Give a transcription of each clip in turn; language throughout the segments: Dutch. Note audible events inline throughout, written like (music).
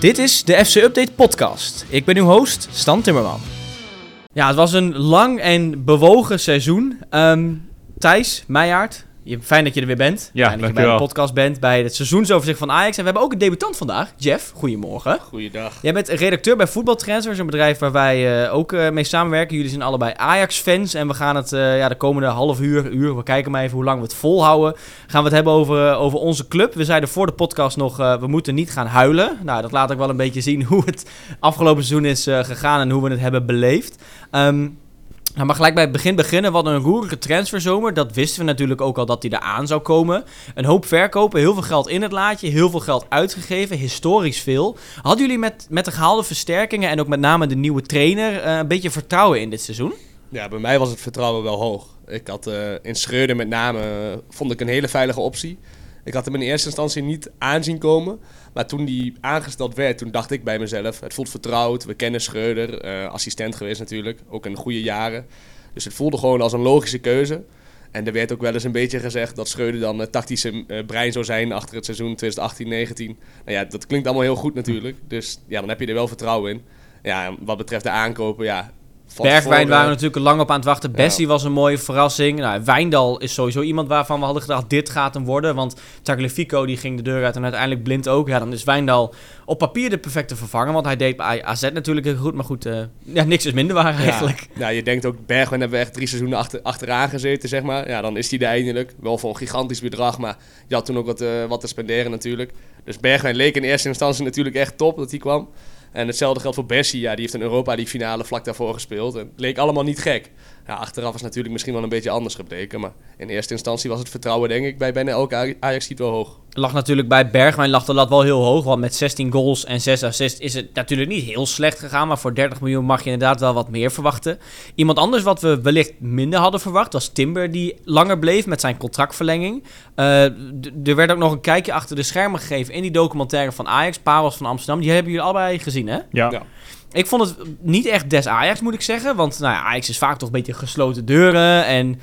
Dit is de FC Update podcast. Ik ben uw host, Stan Timmerman. Ja, het was een lang en bewogen seizoen. Ehm, Thijs Meijaard, je, fijn dat je er weer bent. Ja, fijn dat je bij de podcast bent, bij het seizoensoverzicht van Ajax. En we hebben ook een debutant vandaag, Jeff. Goedemorgen. Goeiedag. Jij bent redacteur bij Voetbaltransfers, een bedrijf waar wij eh, ook eh, mee samenwerken. Jullie zijn allebei Ajax-fans en we gaan het eh, ja, de komende half uur, uur, we kijken maar even hoe lang we het volhouden, gaan we het hebben over, over onze club. We zeiden voor de podcast nog, eh, we moeten niet gaan huilen. Nou, dat laat ook wel een beetje zien (laughs) hoe het afgelopen seizoen is eh, gegaan en hoe we het hebben beleefd. Ehm nou, maar gelijk bij het begin beginnen. Hadden een roerige transferzomer. Dat wisten we natuurlijk ook al dat die eraan zou komen. Een hoop verkopen, heel veel geld in het laadje, heel veel geld uitgegeven, historisch veel. Hadden jullie met, met de gehaalde versterkingen en ook met name de nieuwe trainer eh, een beetje vertrouwen in dit seizoen? Ja, bij mij was het vertrouwen wel hoog. Ik had eh, in Schreuder met name, eh, vond ik een hele veilige optie. Ik had hem in eerste instantie niet aanzien komen. Maar toen die aangesteld werd, toen dacht ik bij mezelf... het voelt vertrouwd, we kennen Schreuder, eh, assistent geweest natuurlijk. Ook in goede jaren. Dus het voelde gewoon als een logische keuze. En er werd ook wel eens een beetje gezegd dat Schreuder dan het tactische eh, brein zou zijn... achter het seizoen 2018-19. Nou ja, dat klinkt allemaal heel goed natuurlijk. Dus ja, dan heb je er wel vertrouwen in. Ja, wat betreft de aankopen, ja... Bergwijn waren we natuurlijk lang op aan het wachten. Bessie was een mooie verrassing. Nou, Wijndal is sowieso iemand waarvan we hadden gedacht, dit gaat hem worden. Want Tagliafico die ging de deur uit en uiteindelijk blind ook. Ja, dan is Wijndal op papier de perfecte vervanger. Want hij deed bij AZ natuurlijk heel goed. Maar goed, eh, ja, niks is minder waar eigenlijk. Ja, (laughs) ja, je denkt ook, Bergwijn hebben we echt drie seizoenen achter, achteraan gezeten, zeg maar. Ja, dan is hij er eindelijk. Wel voor een gigantisch bedrag, maar je had toen ook wat, eh, wat te spenderen natuurlijk. Dus Bergwijn leek in eerste instantie natuurlijk echt top dat hij kwam. En hetzelfde geldt voor Bessie. Ja, die heeft een Europa League finale vlak daarvoor gespeeld. En het leek allemaal niet gek. Ja, achteraf is natuurlijk misschien wel een beetje anders gebleken. Maar in eerste instantie was het vertrouwen, denk ik, bij bijna elke ajax wel hoog. Lag natuurlijk bij Bergwijn lag de lat wel heel hoog. Want met 16 goals en 6 assists is het natuurlijk niet heel slecht gegaan. Maar voor 30 miljoen mag je inderdaad wel wat meer verwachten. Iemand anders wat we wellicht minder hadden verwacht was Timber. Die langer bleef met zijn contractverlenging. Eh, er werd ook nog een kijkje achter de schermen gegeven in die documentaire van Ajax. Parels van Amsterdam. Die hebben jullie allebei gezien hè? Ja. Ja. Ik vond het niet echt des Ajax, moet ik zeggen. Want nou ja, Ajax is vaak toch een beetje gesloten deuren. En,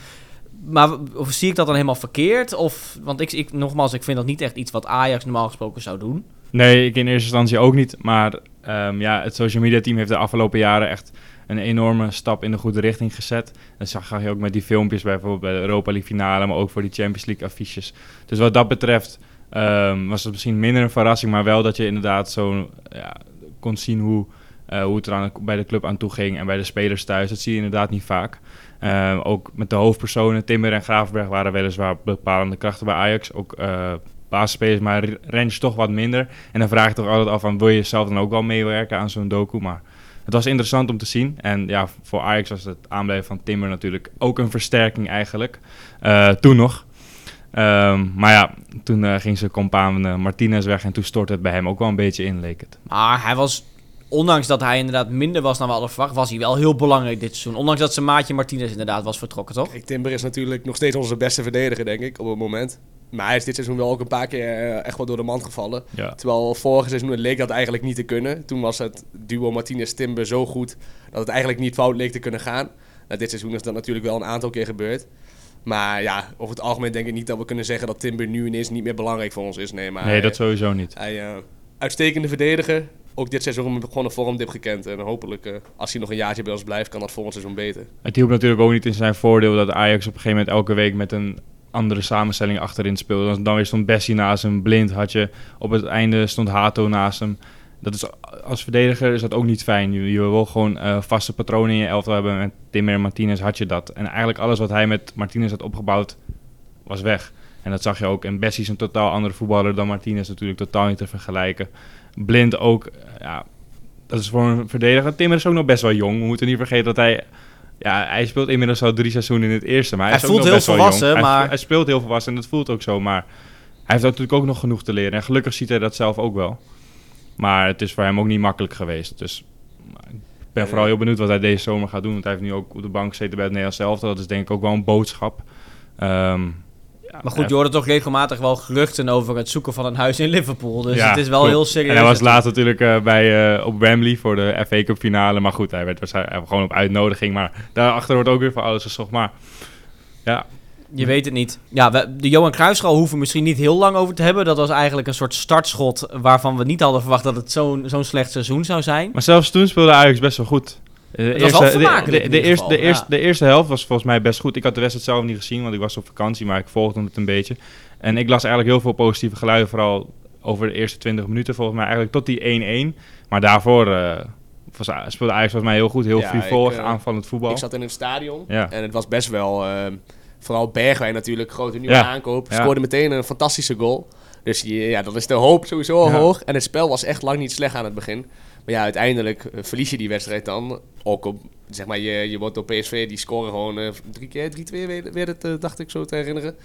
maar of zie ik dat dan helemaal verkeerd? Of, want ik, ik, nogmaals, ik vind dat niet echt iets wat Ajax normaal gesproken zou doen. Nee, ik in eerste instantie ook niet. Maar ehm, ja, het social media team heeft de afgelopen jaren echt een enorme stap in de goede richting gezet. Dat zag je ook met die filmpjes bijvoorbeeld bij de Europa League finale, maar ook voor die Champions League affiches. Dus wat dat betreft ehm, was het misschien minder een verrassing, maar wel dat je inderdaad zo ja, kon zien hoe, eh, hoe het er aan, bij de club aan toe ging en bij de spelers thuis. Dat zie je inderdaad niet vaak. Ehm, ook met de hoofdpersonen, Timber en Gravenberg waren weliswaar bepalende krachten bij Ajax. Ook eh basisspelers, maar Rens toch wat minder. En dan vraag je toch altijd af van, wil je zelf dan ook wel meewerken aan zo'n docu? Maar het was interessant om te zien. En ja, voor Ajax was het aanblijven van Timber natuurlijk ook een versterking eigenlijk. Eh, toen nog. Ehm, maar ja, toen eh, ging zijn compaan Martinez weg en toen stortte het bij hem ook wel een beetje in, leek het. Maar hij was, ondanks dat hij inderdaad minder was dan we hadden verwacht, was hij wel heel belangrijk dit seizoen. Ondanks dat zijn maatje Martinez inderdaad was vertrokken, toch? Kijk, Timber is natuurlijk nog steeds onze beste verdediger, denk ik, op het moment. Maar hij is dit seizoen wel ook een paar keer eh, echt wel door de mand gevallen. Ja. Terwijl vorige seizoen leek dat eigenlijk niet te kunnen. Toen was het duo Martinez-Timber zo goed dat het eigenlijk niet fout leek te kunnen gaan. Nou, dit seizoen is dat natuurlijk wel een aantal keer gebeurd. Maar ja, over het algemeen denk ik niet dat we kunnen zeggen dat Timber nu ineens niet meer belangrijk voor ons is. Nee, maar Nee, hij, dat sowieso niet. hij eh, uitstekende verdediger. Ook dit seizoen gewoon een vormdip gekend. En hopelijk, eh, als hij nog een jaartje bij ons blijft, kan dat volgend seizoen beter. Het hielp natuurlijk ook niet in zijn voordeel dat Ajax op een gegeven moment elke week met een andere samenstelling achterin speelde. Dan- weer stond Bessie naast hem, Blind had je. Op het einde stond Hato naast hem. Dat is, als verdediger is dat ook niet fijn. Je, je wil gewoon eh, vaste patronen in je elftal hebben. Met Timmer en Martinez had je dat. En eigenlijk alles wat hij met Martinez had opgebouwd, was weg. En dat zag je ook. En Bessie is een totaal andere voetballer dan Martinez natuurlijk totaal niet te vergelijken. Blind ook, ja, dat is voor een verdediger. Timmer is ook nog best wel jong. We moeten niet vergeten dat hij ja, hij speelt inmiddels al drie seizoenen in het eerste. Maar hij, Hij is ook voelt nog heel best wel jong. volwassen, maar- Hij, speelt heel volwassen en dat voelt ook zo. Maar hij heeft natuurlijk ook nog genoeg te leren. En gelukkig ziet hij dat zelf ook wel. Maar het is voor hem ook niet makkelijk geweest. Dus ik ben vooral heel benieuwd wat hij deze zomer gaat doen. Want hij heeft nu ook op de bank gezeten bij het Nederlands elftal. Dat is denk ik ook wel een boodschap. Ehm, Maar goed, je hoorde toch regelmatig wel geruchten over het zoeken van een huis in Liverpool. Dus Ja, het is wel klopt. heel serieus. En hij was laatst natuurlijk eh, bij, eh, op Wembley voor de FA Cup finale. Maar goed, hij werd waarschijnlijk gewoon op uitnodiging. Maar daarachter wordt ook weer van alles gezocht. Maar ja, Je weet het niet. Ja, we, de Johan Cruijffschaal hoeven we misschien niet heel lang over te hebben. Dat was eigenlijk een soort startschot waarvan we niet hadden verwacht dat het zo'n zo'n slecht seizoen zou zijn. Maar zelfs toen speelde Ajax best wel goed. De Het eerste, de, eerste, ja. de eerste helft was volgens mij best goed. Ik had de wedstrijd zelf niet gezien, want ik was op vakantie, maar ik volgde het een beetje. En ik las eigenlijk heel veel positieve geluiden, vooral over de eerste 20 minuten volgens mij, eigenlijk tot die 1-1. Maar daarvoor eh, was, speelde Ajax volgens mij heel goed, heel Ja, frivol, ik, eh, aanvallend voetbal. Ik zat in het stadion Ja. en het was best wel... eh, vooral Bergwijn natuurlijk, grote nieuwe Ja. aankoop. Ja. Scoorde meteen een fantastische goal. Dus ja, dan is de hoop sowieso al Ja. hoog. En het spel was echt lang niet slecht aan het begin. Maar ja, uiteindelijk eh, verlies je die wedstrijd dan. Ook op, zeg maar, je, je wordt door PSV, die scoren gewoon eh, drie keer, 3-2 werd het, eh, dacht ik zo te herinneren.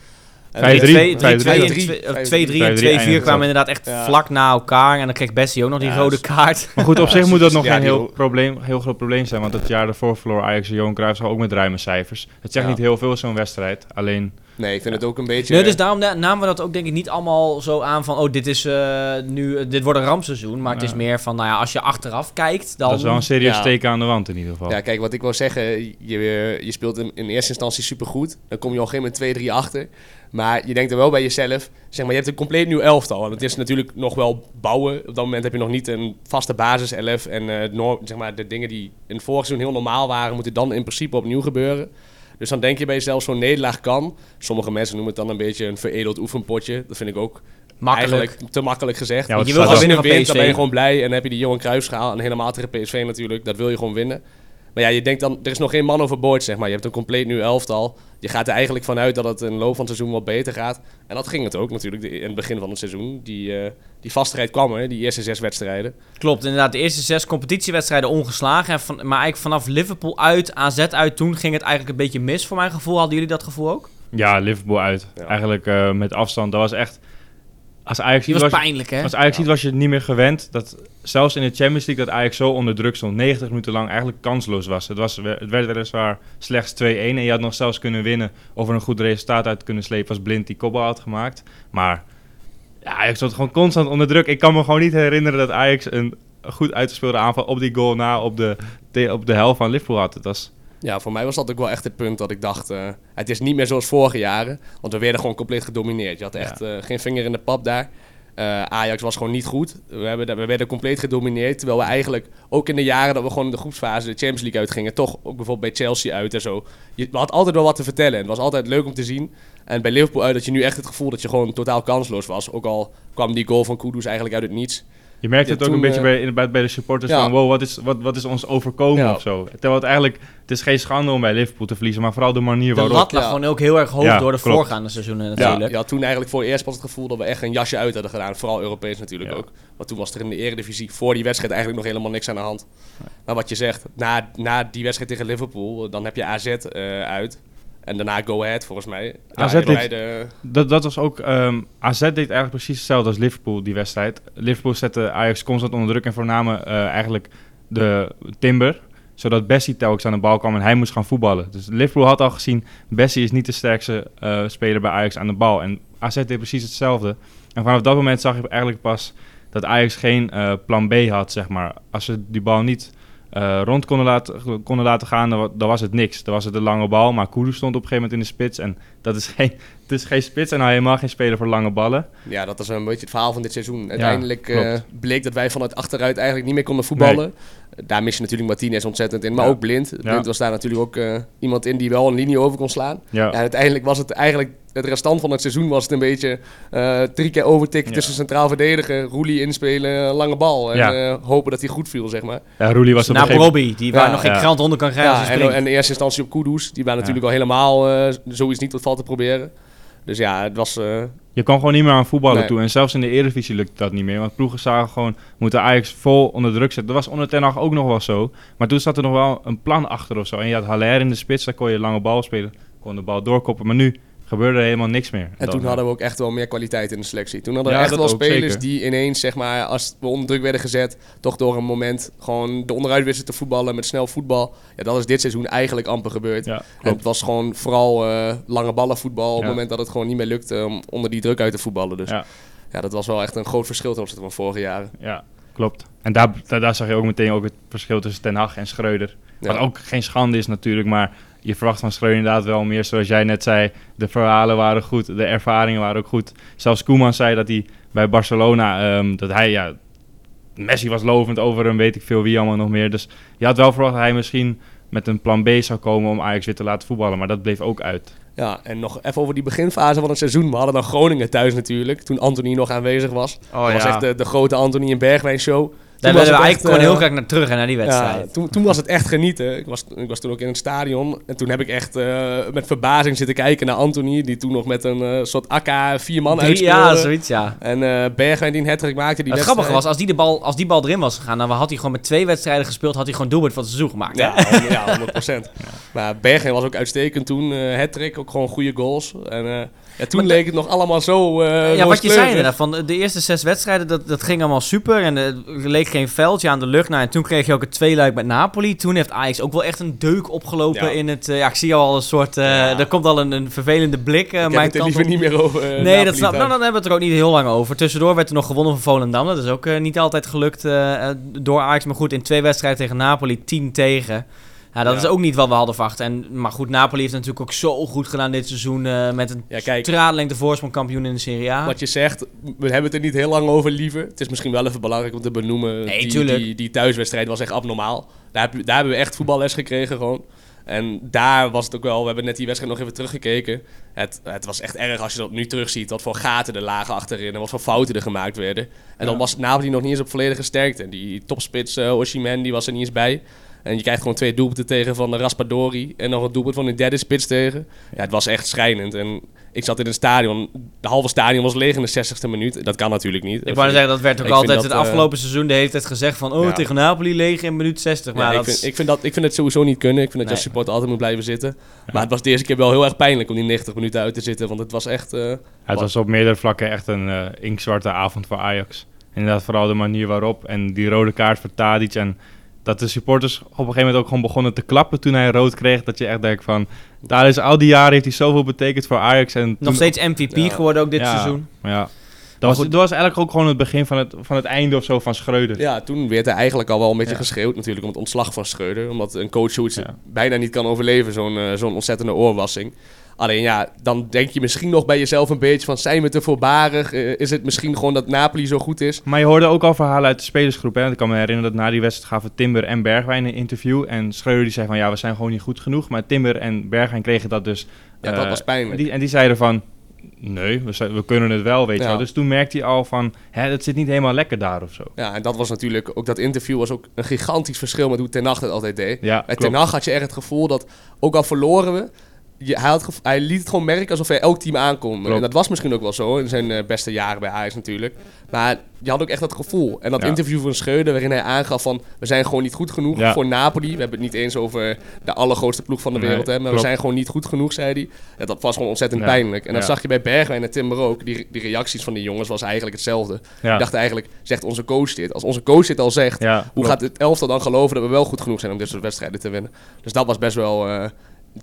En 5-3. 2-3 en 2-3 en 2-4 kwamen inderdaad echt Ja. vlak na elkaar. En dan kreeg Bessie ook nog die Ja, rode dus- kaart. Maar goed, op (laughs) zich moet dat nog ja, geen heel, probleem, heel groot probleem zijn. Want het jaar daarvoor verloor Ajax en Johan Cruijff ook met ruime cijfers. Het zegt Ja. niet heel veel zo'n wedstrijd. Alleen, Nee, ik vind het ook een beetje... Nee, dus daarom na- namen we dat ook denk ik niet allemaal zo aan van... oh, dit, is, eh, nu, dit wordt een rampseizoen. Maar het is meer van, nou ja, als je achteraf kijkt... dan dat is wel een serieus Ja. teken aan de wand in ieder geval. Ja, kijk, wat ik wil zeggen, je, je speelt in, in eerste instantie supergoed. Dan kom je op een gegeven moment 2-3 achter. Maar je denkt er wel bij jezelf, zeg maar, je hebt een compleet nieuw elftal. En het is natuurlijk nog wel bouwen. Op dat moment heb je nog niet een vaste basiself. En eh, zeg maar, de dingen die in het vorige seizoen heel normaal waren, moeten dan in principe opnieuw gebeuren. Dus dan denk je bij jezelf, zo'n nederlaag kan. Sommige mensen noemen het dan een beetje een veredeld oefenpotje. Dat vind ik ook makkelijk. eigenlijk te makkelijk gezegd. Ja, je wil gewoon winnen dan ben je gewoon blij. En dan heb je die Johan Cruijffschaal. En helemaal tegen PSV natuurlijk. Dat wil je gewoon winnen. Maar ja, je denkt dan, er is nog geen man overboord, zeg maar. Je hebt een compleet nieuw elftal. Je gaat er eigenlijk vanuit dat het in de loop van het seizoen wat beter gaat. En dat ging het ook natuurlijk in het begin van het seizoen. Die, eh, die vastheid kwam er, die eerste zes wedstrijden. Klopt, inderdaad. De eerste zes competitiewedstrijden ongeslagen. En van, maar eigenlijk vanaf Liverpool uit, AZ uit, toen ging het eigenlijk een beetje mis voor mijn gevoel. Hadden jullie dat gevoel ook? Ja, Liverpool uit. Ja. Eigenlijk eh, met afstand. Dat was echt... Als Ajax Die was was, pijnlijk, hè? als Ajax Ja. was je het niet meer gewend. Dat zelfs in de Champions League dat Ajax zo onder druk stond. 90 minuten lang eigenlijk kansloos was. Het, was, het werd weliswaar slechts 2-1. En je had nog zelfs kunnen winnen. Of er een goed resultaat uit kunnen slepen als Blind die kopbal had gemaakt. Maar ja, Ajax stond gewoon constant onder druk. Ik kan me gewoon niet herinneren dat Ajax een goed uitgespeelde aanval op die goal na op de, de- op de helft van Liverpool had. Het was... Ja, voor mij was dat ook wel echt het punt dat ik dacht... eh, het is niet meer zoals vorige jaren. Want we werden gewoon compleet gedomineerd. Je had echt eh, geen vinger in de pap daar. Eh, Ajax was gewoon niet goed. We, hebben, we werden compleet gedomineerd. Terwijl we eigenlijk ook in de jaren dat we gewoon in de groepsfase de Champions League uitgingen... toch ook bijvoorbeeld bij Chelsea uit en zo. Je had altijd wel wat te vertellen. Het was altijd leuk om te zien. En bij Liverpool uit dat je nu echt het gevoel dat je gewoon totaal kansloos was. Ook al kwam die goal van Kudus eigenlijk uit het niets. Je merkt Ja, het ook toen, een beetje eh, bij, in- bij, bij de supporters ja. van... wow, wat is, wat, wat is ons overkomen Ja. of zo. Terwijl het eigenlijk... Het is geen schande om bij Liverpool te verliezen... maar vooral de manier De waarop... lat lag Ja. gewoon ook heel erg hoog Ja, door de klopt. voorgaande seizoenen Ja, natuurlijk. je had toen eigenlijk voor het eerst pas het gevoel dat we echt een jasje uit hadden gedaan. Vooral Europees natuurlijk Ja. ook. Want toen was er in de eredivisie voor die wedstrijd eigenlijk nog helemaal niks aan de hand. Maar wat je zegt, na, na die wedstrijd tegen Liverpool, dan heb je AZ eh, uit. En daarna Go Ahead volgens mij. AZ Ja, dit- hij de- Dat, dat was ook... ehm, AZ deed eigenlijk precies hetzelfde als Liverpool, die wedstrijd. Liverpool zette Ajax constant onder druk... en voornamelijk eh, eigenlijk de Timber... zodat Bessie telkens aan de bal kwam en hij moest gaan voetballen. Dus Liverpool had al gezien... Bessie is niet de sterkste eh, speler bij Ajax aan de bal. En AZ deed precies hetzelfde. En vanaf dat moment zag je eigenlijk pas... dat Ajax geen eh, plan B had, zeg maar. Als ze die bal niet... eh, rond konden laten, konden laten gaan, dan, wa- dan was het niks. Dan was het een lange bal, maar Kudus stond op een gegeven moment in de spits. En dat is (laughs) geen, het is geen spits en nou helemaal geen speler voor lange ballen. ja, dat is een beetje het verhaal van dit seizoen. Uiteindelijk eh, bleek dat wij vanuit achteruit eigenlijk niet meer konden voetballen. Daar mis je natuurlijk Martinez ontzettend in, maar Ja. ook Blind. Blind Ja. was daar natuurlijk ook eh, iemand in die wel een linie over kon slaan. Ja, En uiteindelijk was het eigenlijk, het restant van het seizoen was het een beetje eh, drie keer overtikken Ja. tussen centraal verdedigen, Roelie inspelen, lange bal. En Ja. eh, hopen dat hij goed viel, zeg maar. ja Roelie was op een Naar gegeven Robbie, die waar Ja, nog geen krant onder kan krijgen en, en in eerste instantie op Kudus, die waren natuurlijk al helemaal eh, zoiets niet wat valt te proberen. Dus ja, het was... eh, Je kan gewoon niet meer aan voetballen Nee. toe. En zelfs in de Eredivisie lukt dat niet meer. Want ploegen zagen gewoon, moeten Ajax vol onder druk zetten. Dat was onder Ten Hag ook nog wel zo. Maar toen zat er nog wel een plan achter of zo. En je had Haller in de spits, daar kon je lange bal spelen. Kon de bal doorkoppen. Maar nu gebeurde er helemaal niks meer. En toen hadden we ook echt wel meer kwaliteit in de selectie. Toen hadden we Ja, echt wel spelers die ineens, zeg maar, als we onder druk werden gezet, toch door een moment gewoon de onderuit wisten te voetballen met snel voetbal. Ja, dat is dit seizoen eigenlijk amper gebeurd. Ja, En het was gewoon vooral eh, lange ballen voetbal op het moment dat het gewoon niet meer lukte om onder die druk uit te voetballen. Dus ja. Ja. dat was wel echt een groot verschil ten opzichte van vorige jaren. Ja, klopt. En daar, daar, daar zag je ook meteen ook het verschil tussen Ten Hag en Schreuder. Wat ook geen schande is natuurlijk, maar je verwacht van Schreuder inderdaad wel meer, zoals jij net zei, de verhalen waren goed, de ervaringen waren ook goed. Zelfs Koeman zei dat hij bij Barcelona, ehm, dat hij, ja, Messi was lovend over hem, weet ik veel wie allemaal nog meer. Dus je had wel verwacht dat hij misschien met een plan B zou komen om Ajax weer te laten voetballen, maar dat bleef ook uit. Ja, en nog even over die beginfase van het seizoen. We hadden dan Groningen thuis natuurlijk, toen Anthony nog aanwezig was. Oh, dat was echt de, de grote Anthony en Bergwijn show. Daar willen we eigenlijk gewoon heel eh, graag naar terug en naar die wedstrijd. Ja, toen, toen was het echt genieten. Ik was, ik was toen ook in het stadion. En toen heb ik echt eh, met verbazing zitten kijken naar Anthony. Die toen nog met een eh, soort AK vier man uitspeelde. ja, zoiets, ja. En Bergwijn die een hat maakte. Die het grappige was, als die, de bal, als die bal erin was gegaan, dan had hij gewoon met twee wedstrijden gespeeld, had hij gewoon doelpunt van het seizoen gemaakt. Ja, hè? (laughs) honderd- ja, 100 procent. Maar Bergwijn was ook uitstekend toen. eh hat ook gewoon goede goals. En ja, toen Maar leek het nog allemaal zo eh ja, wat je zei inderdaad, van de eerste zes wedstrijden, dat, dat ging allemaal super. En er leek geen veldje aan de lucht. Nou, en toen kreeg je ook het tweeluik met Napoli. Toen heeft Ajax ook wel echt een deuk opgelopen Ja. in het... eh, ja, ik zie al een soort... Ja. Er komt al een, een vervelende blik eh Ik heb mijn het er liever niet meer over. Nee, Napoli dat snap. Nou, dan hebben we het er ook niet heel lang over. Tussendoor werd er nog gewonnen van Volendam. Dat is ook niet altijd gelukt door Ajax. Maar goed, in twee wedstrijden tegen Napoli, 10 tegen. Ja, dat Ja. is ook niet wat we hadden verwacht. En, maar goed, Napoli heeft natuurlijk ook zo goed gedaan dit seizoen. eh, met een Ja, kijk. voorsprong kampioen in de Serie A. Wat je zegt, we hebben het er niet heel lang over liever. Het is misschien wel even belangrijk om te benoemen. Nee, die, die, die thuiswedstrijd was echt abnormaal. Daar, heb, daar hebben we echt voetballes gekregen gewoon. En daar was het ook wel, we hebben net die wedstrijd nog even teruggekeken. Het, het was echt erg als je dat nu terugziet. Wat voor gaten er lagen achterin en wat voor fouten er gemaakt werden. En dan was Napoli nog niet eens op volledige sterkte. Die topspits uh, Oshiman, die was er niet eens bij. En je krijgt gewoon twee doelpunten tegen van de Raspadori. En nog een doelpunt van een derde spits tegen. Ja, het was echt schrijnend. En ik zat in een stadion. De halve stadion was leeg in de 60ste minuut. Dat kan natuurlijk niet. ik wou zeggen, dat werd ook Ik altijd dat, het eh, afgelopen seizoen de hele tijd gezegd van... Oh, Ja. tegen Napoli leeg in minuut 60. Maar Ja, ik, dat vind, is- ik, vind dat, ik vind het sowieso niet kunnen. Ik vind dat je Nee. als supporter altijd moet blijven zitten. Maar het was de eerste keer wel heel erg pijnlijk om die 90 minuten uit te zitten. Want het was echt... eh, Het was op meerdere vlakken echt een eh, inktzwarte avond voor Ajax. Inderdaad, vooral de manier waarop. En die rode kaart voor Tadic. En dat de supporters op een gegeven moment ook gewoon begonnen te klappen toen hij rood kreeg. Dat je echt denkt van... Tadic, al die jaren heeft hij zoveel betekend voor Ajax. En nog toen- steeds MVP Ja. geworden ook dit Ja, seizoen. ja, dat was, dat was eigenlijk ook gewoon het begin van het, van het einde of zo van Schreuder. ja, toen werd er eigenlijk al wel een beetje Ja. geschreeuwd natuurlijk om het ontslag van Schreuder. Omdat een coach zoiets Ja. bijna niet kan overleven, zo'n eh, zo'n ontzettende oorwassing. Alleen ja, dan denk je misschien nog bij jezelf een beetje van... zijn we te voorbarig? Eh, is het misschien gewoon dat Napoli zo goed is? Maar je hoorde ook al verhalen uit de spelersgroep. Hè? Ik kan me herinneren dat na die wedstrijd gaven Timber en Bergwijn een interview. En Schreuder die zei van ja, we zijn gewoon niet goed genoeg. Maar Timber en Bergwijn kregen dat dus. Ja, dat eh, was pijnlijk. Die, en die zeiden van nee, we, we kunnen het wel, weet je Ja. wel. Dus toen merkte hij al van hè, het zit niet helemaal lekker daar of zo. Ja, en dat was natuurlijk... Ook dat interview was ook een gigantisch verschil met hoe Ten Hag het altijd deed. Ja, Bij. Ten Hag had je echt het gevoel dat, ook al verloren we, je, hij, had hij liet het gewoon merken alsof hij elk team aankon. En dat was misschien ook wel zo in zijn eh, beste jaren bij Ajax natuurlijk. Maar je had ook echt dat gevoel. En dat Ja. interview van Schreuder waarin hij aangaf van... we zijn gewoon niet goed genoeg Ja. voor Napoli. We hebben het niet eens over de allergrootste ploeg van de Nee, wereld. Hè, maar we zijn gewoon niet goed genoeg, zei hij. Ja, dat was gewoon ontzettend pijnlijk. En dat zag je bij Bergwijn en Timber ook. Die, die reacties van die jongens was eigenlijk hetzelfde. Ja. Ik dacht eigenlijk, zegt onze coach dit? Als onze coach dit al zegt... Hoe gaat het elftal dan geloven dat we wel goed genoeg zijn om dit soort wedstrijden te winnen? Dus dat was best wel. eh,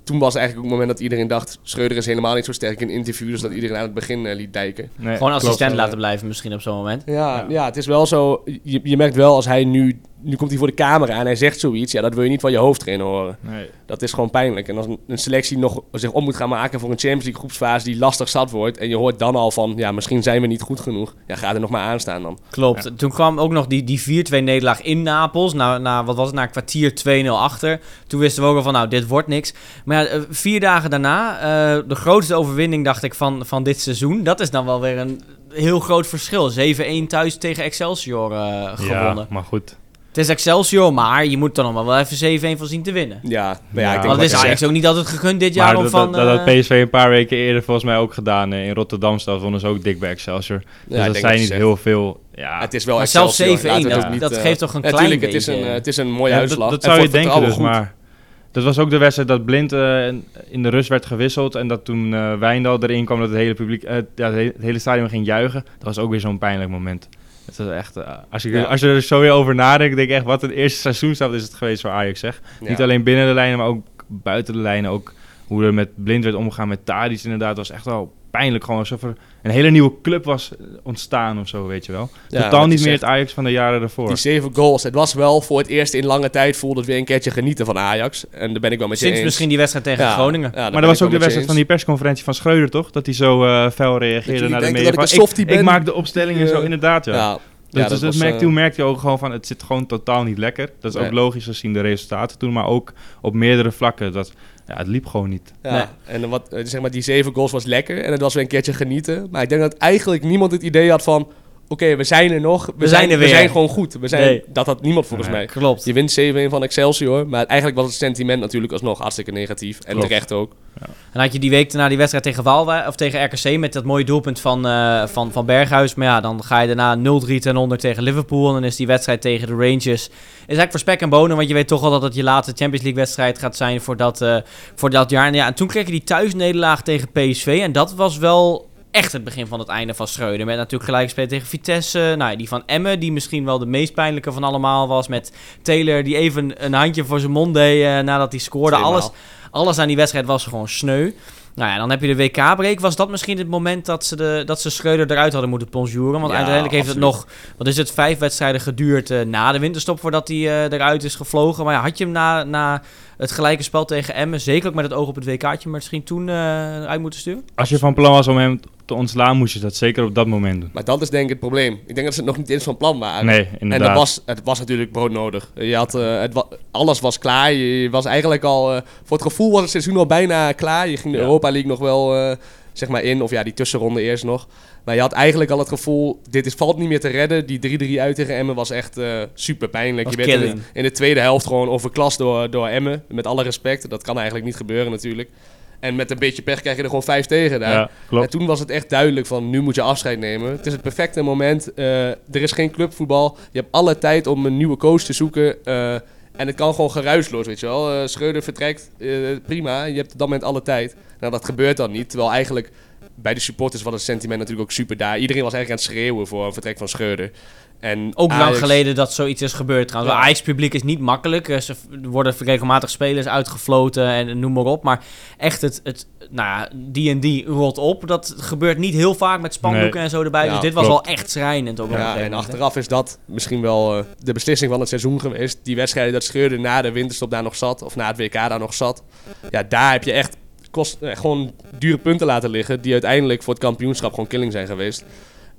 toen was eigenlijk ook het moment dat iedereen dacht: Schreuder is helemaal niet zo sterk in interviews. Dat iedereen aan het begin eh, liet dijken. Nee, Gewoon assistent laten ja. blijven misschien op zo'n moment. Ja, Ja. ja. het is wel zo. Je, je merkt wel als hij nu. Nu komt hij voor de camera en hij zegt zoiets. Ja, dat wil je niet van je hoofdtrainer horen. Nee. Dat is gewoon pijnlijk. En als een, selectie nog zich op moet gaan maken voor een Champions League groepsfase die lastig zat wordt. En je hoort dan al van: ja, misschien zijn we niet goed genoeg. Ja, ga er nog maar aan staan dan. Klopt. Toen kwam ook nog die, die 4-2 nederlaag in Napels. Na, na, wat was het, na een kwartier 2-0 achter. Toen wisten we ook al van, nou, dit wordt niks. Maar ja, eh, vier dagen daarna, eh, de grootste overwinning, dacht ik, van, van dit seizoen. Dat is dan wel weer een heel groot verschil. 7-1 thuis tegen Excelsior eh, gewonnen. Ja, maar goed. Het is Excelsior, maar je moet er nog maar wel even 7-1 van zien te winnen. Ja, maar ja, Ja, ik denk Want het is zegt. ook niet altijd gegund dit jaar Maar om dat, van... dat, dat eh, had PSV een paar weken eerder volgens mij ook gedaan. eh, in Rotterdam zelfs wonnen ze ook dik bij Excelsior. Dus Ja, dat zijn niet zegt. heel veel... Ja, Het is wel Maar zelfs 7-1, Excelsior. Laten we het dat, dat eh, geeft toch een Ja, klein tuurlijk, het is, beetje... een, eh, het is een mooie Ja, uitslag. Dat, dat zou je denken dus, goed. maar... Dat was ook de wedstrijd dat Blind eh, in de rust werd gewisseld. En dat toen eh Wijndal erin kwam, dat het hele publiek, eh, ja, het hele stadion ging juichen. Dat was ook weer zo'n pijnlijk moment. Het was echt, eh, als, je, Ja. als je er zo weer over nadenkt, denk ik echt wat een eerste seizoenstap is het geweest voor Ajax. Zeg. Ja. Niet alleen binnen de lijnen, maar ook buiten de lijnen. Ook hoe er met Blind werd omgegaan met Tadic inderdaad, was echt wel pijnlijk. Gewoon alsof er een hele nieuwe club was eh, ontstaan of zo, weet je wel. Ja, Totaal niet meer zegt. het Ajax van de jaren daarvoor. Die zeven goals. Het was wel voor het eerst in lange tijd voelde het weer een keertje genieten van Ajax. En daar ben ik wel met je Sinds eens. misschien die wedstrijd tegen Ja, Groningen. ja, maar ik dat was ook de wedstrijd van die persconferentie van Schreuder, toch? Dat hij zo eh fel reageerde naar de media. dat ik van, een softie ik, ben? maak de opstelling en zo, inderdaad, ja. Ja, Dus, ja, dus dat was, merk, eh, toen merkte je ook gewoon van, het zit gewoon totaal niet lekker. Dat is ook logisch gezien de resultaten toen, maar ook op meerdere vlakken. Dat, ja, het liep gewoon niet. Ja, Nee. en wat, eh, zeg maar, die zeven goals was lekker en het was weer een keertje genieten. Maar ik denk dat eigenlijk niemand het idee had van... Oké, we zijn er nog. We, zijn er We weer. zijn gewoon goed. We zijn, Nee. Dat had niemand volgens Nee. mij. Klopt. Je wint 7-1 van Excelsior. Maar eigenlijk was het sentiment natuurlijk alsnog hartstikke negatief. En Klopt. terecht ook. En had je die week na die wedstrijd tegen Waalwijk of tegen RKC met dat mooie doelpunt van, eh, van, van Berghuis. Maar ja, dan ga je daarna 0-3 ten onder tegen Liverpool. En dan is die wedstrijd tegen de Rangers. Is eigenlijk voor spek en bonen. Want je weet toch al dat het je laatste Champions League wedstrijd gaat zijn voor dat, eh, voor dat jaar. En, ja, en toen kreeg je die thuisnederlaag tegen PSV. En dat was wel echt het begin van het einde van Schreuder. Met natuurlijk gelijk gespeeld tegen Vitesse. Nou, ja, die van Emmen, die misschien wel de meest pijnlijke van allemaal was. Met Taylor, die even een handje voor zijn mond deed eh, nadat hij scoorde. Tweemaal. Alles, alles aan die wedstrijd was gewoon sneu. Nou ja, dan heb je de WK-break. Was dat misschien het moment dat ze, de, dat ze Schreuder eruit hadden moeten ponjuren? Want Ja, uiteindelijk heeft het nog, wat is het, vijf wedstrijden geduurd eh, na de winterstop voordat hij eh, eruit is gevlogen. Maar ja, had je hem na, na het gelijke spel tegen Emmen, zeker ook met het oog op het WK'tje, maar misschien toen eh eruit moeten sturen? Als je van plan was om hem te ontslaan, moest je dat zeker op dat moment doen. Maar dat is denk ik het probleem. Ik denk dat ze het nog niet eens van plan waren. Nee, En inderdaad. dat was, het was natuurlijk broodnodig. Je had, eh, het wa- alles was klaar. Je, je was eigenlijk al... eh, voor het gevoel was het seizoen al bijna klaar. Je ging de Ja. Europa League nog wel eh, zeg maar in. Of ja, die tussenronde eerst nog. Maar je had eigenlijk al het gevoel... Dit is, valt niet meer te redden. Die 3-3 uit tegen Emmen was echt eh, super pijnlijk. Was Je werd in, in de tweede helft gewoon overklast door, door Emmen. Met alle respect. Dat kan eigenlijk niet gebeuren natuurlijk. En met een beetje pech krijg je er gewoon vijf tegen daar. Ja, En toen was het echt duidelijk van, nu moet je afscheid nemen. Het is het perfecte moment. Eh, er is geen clubvoetbal. Je hebt alle tijd om een nieuwe coach te zoeken. eh, en het kan gewoon geruisloos, weet je wel. Eh Schreuder vertrekt, prima. Je hebt op dat moment alle tijd. Nou, dat gebeurt dan niet. Terwijl eigenlijk bij de supporters was het sentiment natuurlijk ook super daar. Iedereen was eigenlijk aan het schreeuwen voor een vertrek van Schreuder. En Ook lang geleden dat zoiets is gebeurd trouwens. Ja. Ajax-publiek is niet makkelijk. Eh, er worden regelmatig spelers uitgefloten en noem maar op. Maar echt het, het nou ja, die en die rolt op. Dat gebeurt niet heel vaak met spandoeken Nee. en zo erbij. Ja, dus dit was klopt. wel echt schrijnend. Ook Ja, en achteraf is dat misschien wel eh, de beslissing van het seizoen geweest. Die wedstrijden dat Scheurde na de winterstop daar nog zat, of na het WK daar nog zat. Ja, daar heb je echt kost, eh, gewoon dure punten laten liggen, die uiteindelijk voor het kampioenschap gewoon killing zijn geweest.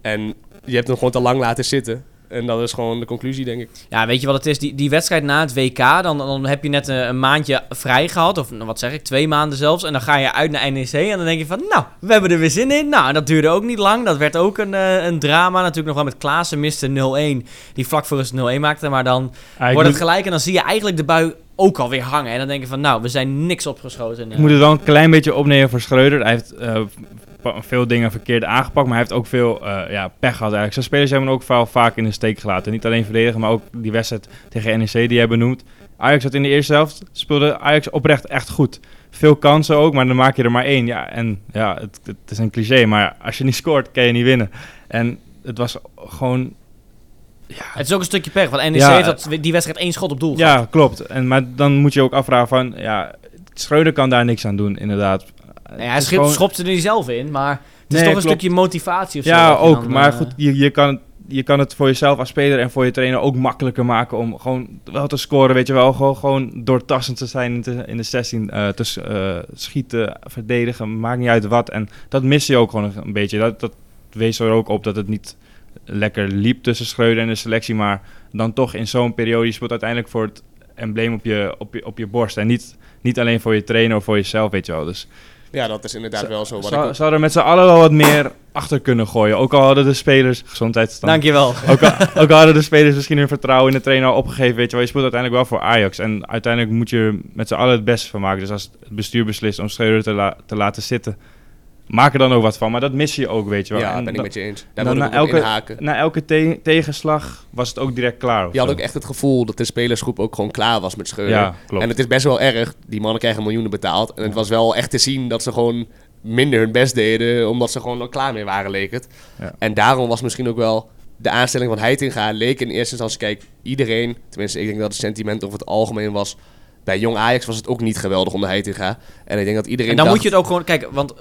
En je hebt hem gewoon te lang laten zitten. En dat is gewoon de conclusie, denk ik. Ja, weet je wat het is? Die, die wedstrijd na het WK, dan, dan heb je net een, een maandje vrij gehad. Of nou, wat zeg ik, twee maanden zelfs. En dan ga je uit naar NEC en dan denk je van... Nou, we hebben er weer zin in. Nou, en dat duurde ook niet lang. Dat werd ook een, eh, een drama. Natuurlijk nog wel met Klaassen miste 0-1. Die vlak voor rust 0-1 maakte. Maar dan Ah, wordt het gelijk en dan zie je eigenlijk de bui ook alweer hangen. En dan denk je van... Nou, we zijn niks opgeschoten. ik moet het wel een klein beetje opnemen voor Schreuder. Hij heeft eh, veel dingen verkeerd aangepakt, maar hij heeft ook veel eh, ja, pech gehad eigenlijk. Zijn spelers hebben hem ook vaak in de steek gelaten. Niet alleen verdedigen, maar ook die wedstrijd tegen NEC die jij benoemt. Ajax had in de eerste helft, speelde Ajax oprecht echt goed. Veel kansen ook, maar dan maak je er maar één. Ja, en ja, het, het is een cliché, maar als je niet scoort, kan je niet winnen. En het was gewoon... Ja, Het is ook een stukje pech. Want NEC Ja, heeft dat, die wedstrijd één schot op doel gehad. ja, klopt. En, maar dan moet je ook afvragen van... Ja, Schreuder kan daar niks aan doen, inderdaad. Nee, hij Het is schop, gewoon- schopte er niet zelf in. Maar het is Nee, toch een stukje motivatie of zo. Ja, ook. dan, maar eh, goed, je, je, kan, je kan het voor jezelf als speler en voor je trainer ook makkelijker maken om gewoon wel te scoren, weet je wel. Gewoon, gewoon doortassend te zijn in de, in de 16, eh, te eh, schieten, verdedigen, maakt niet uit wat. En dat mis je ook gewoon een beetje. Dat, dat wees er ook op dat het niet lekker liep tussen Schreuder en de selectie, maar dan toch in zo'n periode, je speelt uiteindelijk voor het embleem op je, op je, op je borst en niet, niet alleen voor je trainer of voor jezelf, weet je wel. Dus Ja, dat is inderdaad wel zo. Wat ik zou, ook- zou er met z'n allen wel wat meer achter kunnen gooien. Ook al hadden de spelers gezondheidsstand. Dankjewel. Ook al, ook al hadden de spelers misschien hun vertrouwen in de trainer opgegeven. Weet je wel, je speelt uiteindelijk wel voor Ajax. En uiteindelijk moet je er met z'n allen het beste van maken. Dus als het bestuur beslist om Schreuder te, la- te laten zitten, maak er dan ook wat van. Maar dat mis je ook, weet je wel. ja, En ben ik met je eens. Daar dan na elke-. Na elke te- tegenslag was het ook direct klaar. Je had zo. ook echt het gevoel dat de spelersgroep ook gewoon klaar was met. Ja, klopt. En het is best wel erg. Die mannen krijgen miljoenen betaald. En het was wel echt te zien dat ze gewoon minder hun best deden. Omdat ze gewoon al klaar mee waren, leek het. Ja. En daarom was misschien ook wel de aanstelling van Heitinga... leek in eerste instantie, kijk, iedereen... tenminste, ik denk dat het sentiment over het algemeen was... bij Jong Ajax was het ook niet geweldig onder Heitinga. En ik denk dat iedereen En dan dacht- moet je het ook gewoon... Kijk, want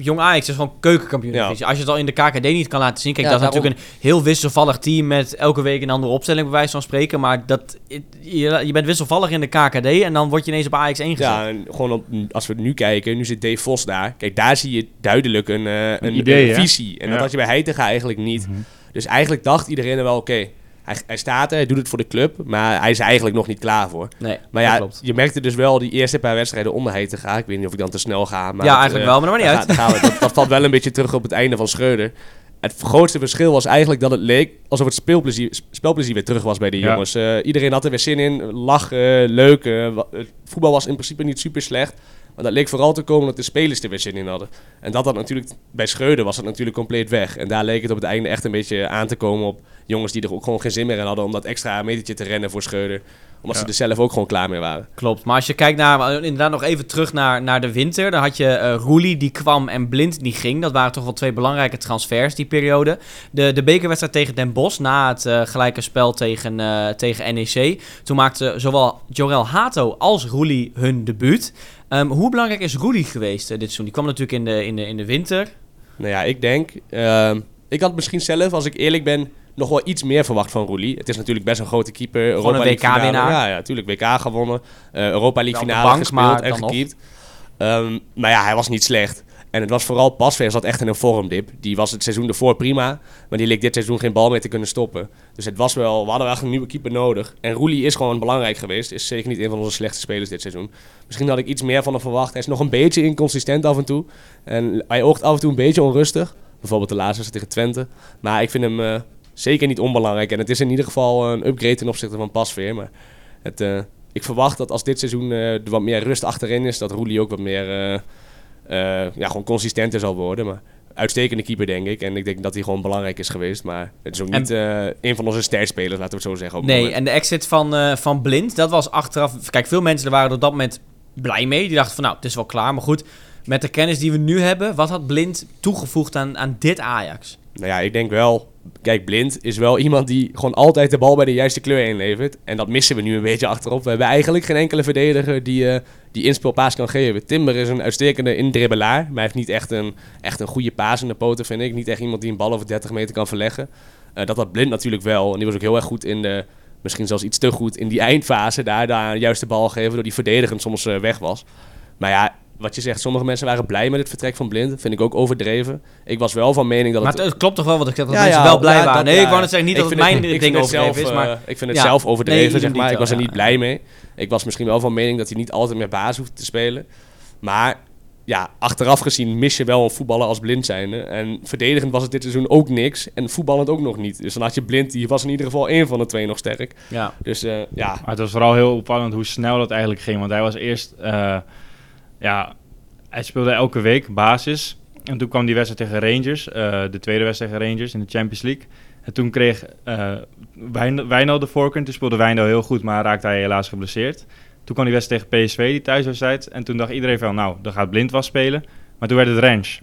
Jong, eh, Ajax is gewoon keukenkampioen. Ja. Als je het al in de KKD niet kan laten zien... Kijk, Ja, dat is daarom. natuurlijk een heel wisselvallig team... met elke week een andere opstelling, bij wijze van spreken. Maar dat, je, je bent wisselvallig in de KKD... en dan word je ineens op Ajax 1 gezet. Ja, en gewoon op, als we nu kijken, nu zit Dave Vos daar. Kijk, daar zie je duidelijk een, eh, een, idee, een hè? visie. En dat had je bij Heitinga eigenlijk niet. Dus eigenlijk dacht iedereen er wel, oké, hij, hij staat er, hij doet het voor de club. Maar hij is er eigenlijk nog niet klaar voor. Nee, Maar dat ja, klopt. je merkte dus wel die eerste paar wedstrijden onder Heitinga. Ik weet niet of ik dan te snel ga. Maar ja, eigenlijk eh, wel, maar dat maakt niet uit. ga- dan gaan we- dat, dat valt wel een beetje terug op het einde van Schreuder. Het grootste verschil was eigenlijk dat het leek alsof het speelplezier, spelplezier weer terug was bij die Ja. jongens. Eh, iedereen had er weer zin in, lachen, leuk. wa- het voetbal was in principe niet super slecht. Maar dat leek vooral te komen dat de spelers er weer zin in hadden. En dat had natuurlijk, bij Schreuder was het natuurlijk compleet weg. En daar leek het op het einde echt een beetje aan te komen op jongens die er ook gewoon geen zin meer in hadden om dat extra metertje te rennen voor Schreuder. Omdat Ja. ze er zelf ook gewoon klaar mee waren. Klopt, maar als je kijkt naar, inderdaad nog even terug naar, naar de winter. Dan had je eh Roelie die kwam en Blind die ging. Dat waren toch wel twee belangrijke transfers die periode. De, de bekerwedstrijd tegen Den Bosch na het eh, gelijke spel tegen, eh, tegen NEC. Toen maakte zowel Jorel Hato als Roelie hun debuut. Ehm, hoe belangrijk is Roelie geweest eh, dit seizoen? Die kwam natuurlijk in de, in de, in de winter. Nou ja, ik denk... ehm, ik had misschien zelf, als ik eerlijk ben, nog wel iets meer verwacht van Roelie. Het is natuurlijk best een grote keeper. Europa een. WK-winnaar. Ja, ja, natuurlijk. WK gewonnen. eh, Europa League finale bank, gespeeld en gekiept. Ehm, maar ja, hij was niet slecht. En het was vooral Pasveer zat echt in een vormdip. Die was het seizoen ervoor prima, maar die leek dit seizoen geen bal meer te kunnen stoppen. Dus het was wel, we hadden echt een nieuwe keeper nodig. En Roelie is gewoon belangrijk geweest. Is zeker niet een van onze slechtste spelers dit seizoen. Misschien had ik iets meer van hem verwacht. Hij is nog een beetje inconsistent af en toe. En hij oogt af en toe een beetje onrustig. Bijvoorbeeld de laatste tegen Twente. Maar ik vind hem eh, zeker niet onbelangrijk. En het is in ieder geval een upgrade ten opzichte van Pasveer. Maar het, eh, ik verwacht dat als dit seizoen eh, er wat meer rust achterin is, dat Roelie ook wat meer eh, eh, ja, gewoon consistenter zal worden. Maar uitstekende keeper, denk ik. En ik denk dat hij gewoon belangrijk is geweest. Maar het is ook En- niet eh, een van onze sterspelers, laten we het zo zeggen. Nee, en de exit van, eh, van Blind, dat was achteraf... Kijk, veel mensen waren er op dat moment blij mee. Die dachten van, nou, het is wel klaar. Maar goed, met de kennis die we nu hebben... wat had Blind toegevoegd aan, aan dit Ajax? Nou ja, ik denk wel. Kijk, Blind is wel iemand die gewoon altijd de bal bij de juiste kleur inlevert. En dat missen we nu een beetje achterop. We hebben eigenlijk geen enkele verdediger die, eh die inspeelpaas kan geven. Timber is een uitstekende indribbelaar. Maar hij heeft niet echt een, echt een goede paas in de poten, vind ik. Niet echt iemand die een bal over 30 meter kan verleggen. Eh, dat had Blind natuurlijk wel. En die was ook heel erg goed in de... Misschien zelfs iets te goed in die eindfase. Daar, daar de juiste bal geven, door die verdedigend soms eh, weg was. Maar ja, wat je zegt, sommige mensen waren blij met het vertrek van Blind. Vind ik ook overdreven. Ik was wel van mening dat Maar het... het, het klopt toch wel wat ik zeg, dat Ja, mensen ja, wel blij ja, waren. dat- nee, ja, ik wou net zeggen, niet ik dat het mijn ding (laughs) overdreven zelf, is, maar... eh, ik vind het Ja. zelf overdreven, Nee, zeg maar. Ik was er ja. niet blij mee. Ik was misschien wel van mening dat hij niet altijd meer baas hoeft te spelen. Maar ja, achteraf gezien mis je wel een voetballer als blind zijnde. En verdedigend was het dit seizoen ook niks. En voetballend ook nog niet. Dus dan had je blind, die was in ieder geval één van de twee nog sterk. Ja. Dus eh, ja, Maar het was vooral heel opvallend hoe snel dat eigenlijk ging. Want hij was eerst, eh, ja, hij speelde elke week basis. En toen kwam die wedstrijd tegen Rangers, eh, de tweede wedstrijd tegen Rangers in de Champions League. En toen kreeg eh Wijn- Wijnald de voorkeur. Toen speelde Wijnald heel goed, maar raakte hij helaas geblesseerd. Toen kwam die wedstrijd tegen PSV, die thuiswedstrijd. En toen dacht iedereen van, nou, dan gaat Blind was spelen. Maar toen werd het Rens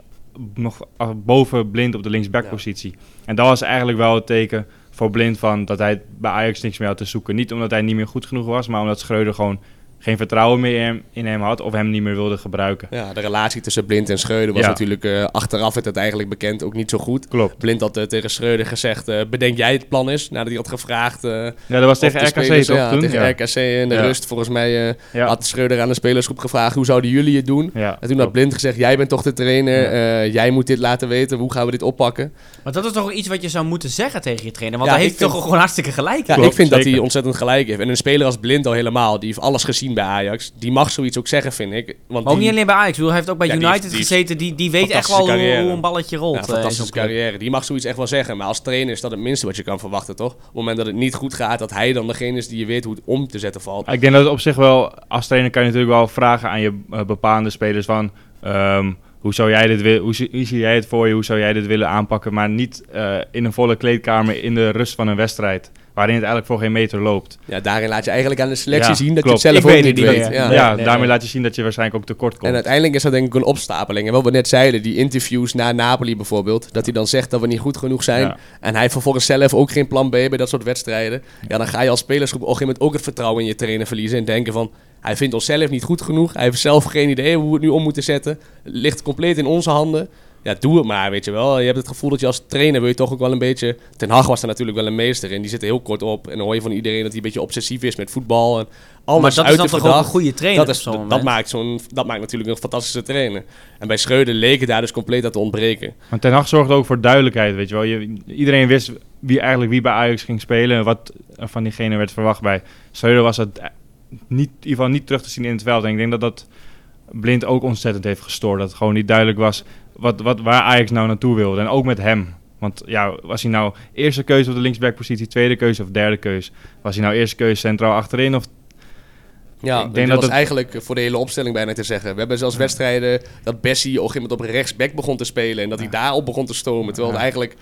nog boven Blind op de linksbackpositie. En dat was eigenlijk wel het teken voor Blind van dat hij bij Ajax niks meer had te zoeken. Niet omdat hij niet meer goed genoeg was, maar omdat Schreuder gewoon geen vertrouwen meer in hem, in hem had of hem niet meer wilde gebruiken. ja, de relatie tussen Blind en Schreuder was Ja. natuurlijk eh, achteraf werd het eigenlijk bekend ook niet zo goed. Klopt. Blind had eh, tegen Schreuder gezegd, eh, bedenk jij het plan is? Nadat hij had gevraagd... eh, Ja, dat was tegen de RKC spelers- toch ja, toen? tegen ja. RKC in de Ja. rust. Volgens mij eh, Ja. had Schreuder aan de spelersgroep gevraagd, hoe zouden jullie het doen? Ja, En toen had. Blind gezegd, jij bent toch de trainer, Ja. eh, jij moet dit laten weten, hoe gaan we dit oppakken? Maar dat is toch iets wat je zou moeten zeggen tegen je trainer? Want Ja, hij heeft toch gewoon hartstikke gelijk. Ja, Klopt, ik vind dat hij ontzettend gelijk heeft. En een speler als Blind al helemaal, die heeft alles gezien bij Ajax. Die mag zoiets ook zeggen, vind ik. Want Maar ook die, niet alleen bij Ajax. Bedoel, hij heeft ook bij Ja, die United heeft- die gezeten. Die, die weet echt wel hoe, carrière. hoe een balletje rolt. ja, eh, fantastische club. carrière. Die mag zoiets echt wel zeggen. Maar als trainer is dat het minste wat je kan verwachten, toch? Op het moment dat het niet goed gaat, dat hij dan degene is die je weet hoe het om te zetten valt. Ik denk dat het op zich wel, als trainer kan je natuurlijk wel vragen aan je eh, bepaalde spelers van... ehm, hoe zou jij dit willen, hoe, zie- hoe zie jij het voor je, hoe zou jij dit willen aanpakken? Maar niet eh, in een volle kleedkamer in de rust van een wedstrijd. Waarin het eigenlijk voor geen meter loopt. Ja, daarin laat je eigenlijk aan de selectie Ja, zien dat klopt. je het zelf Ik ook weet niet weet. Ja. Nee, ja, nee, daarmee nee. laat je zien dat je waarschijnlijk ook tekort komt. En uiteindelijk is dat denk ik een opstapeling. En wat we net zeiden, die interviews na Napoli bijvoorbeeld, dat hij dan zegt dat we niet goed genoeg zijn. Ja. En hij heeft vervolgens zelf ook geen plan B bij dat soort wedstrijden. Ja, dan ga je als spelersgroep op een gegeven moment ook het vertrouwen in je trainer verliezen. En denken van, hij vindt ons zelf niet goed genoeg. Hij heeft zelf geen idee hoe we het nu om moeten zetten. Ligt compleet in onze handen. Ja, doe het maar, weet je wel. Je hebt het gevoel dat je als trainer wil je toch ook wel een beetje... Ten Hag was er natuurlijk wel een meester in. Die zit er heel kort op. En dan hoor je van iedereen dat hij een beetje obsessief is met voetbal. En alles maar dat is uit dan de toch ook een goede trainer Dat, is, op zo'n dat, moment? maakt zo'n, dat maakt natuurlijk een fantastische trainer. En bij Schreuder leek het daar dus compleet aan te ontbreken. Maar Ten Hag zorgde ook voor duidelijkheid, weet je wel. Je, iedereen wist wie eigenlijk wie bij Ajax ging spelen en wat van diegene werd verwacht bij. Schreuder was het niet, in ieder geval niet terug te zien in het veld. En ik denk dat dat Blind ook ontzettend heeft gestoord. Dat het gewoon niet duidelijk was wat, wat, waar Ajax nou naartoe wilde. En ook met hem. Want ja, was hij nou eerste keuze op de linksbackpositie, tweede keuze of derde keuze? Was hij nou eerste keuze centraal achterin of Ja, Ik denk dat was het- eigenlijk voor de hele opstelling bijna te zeggen. We hebben zelfs wedstrijden dat Bessie op een gegeven moment op rechtsback begon te spelen. En dat hij daarop begon te stomen. Terwijl het eigenlijk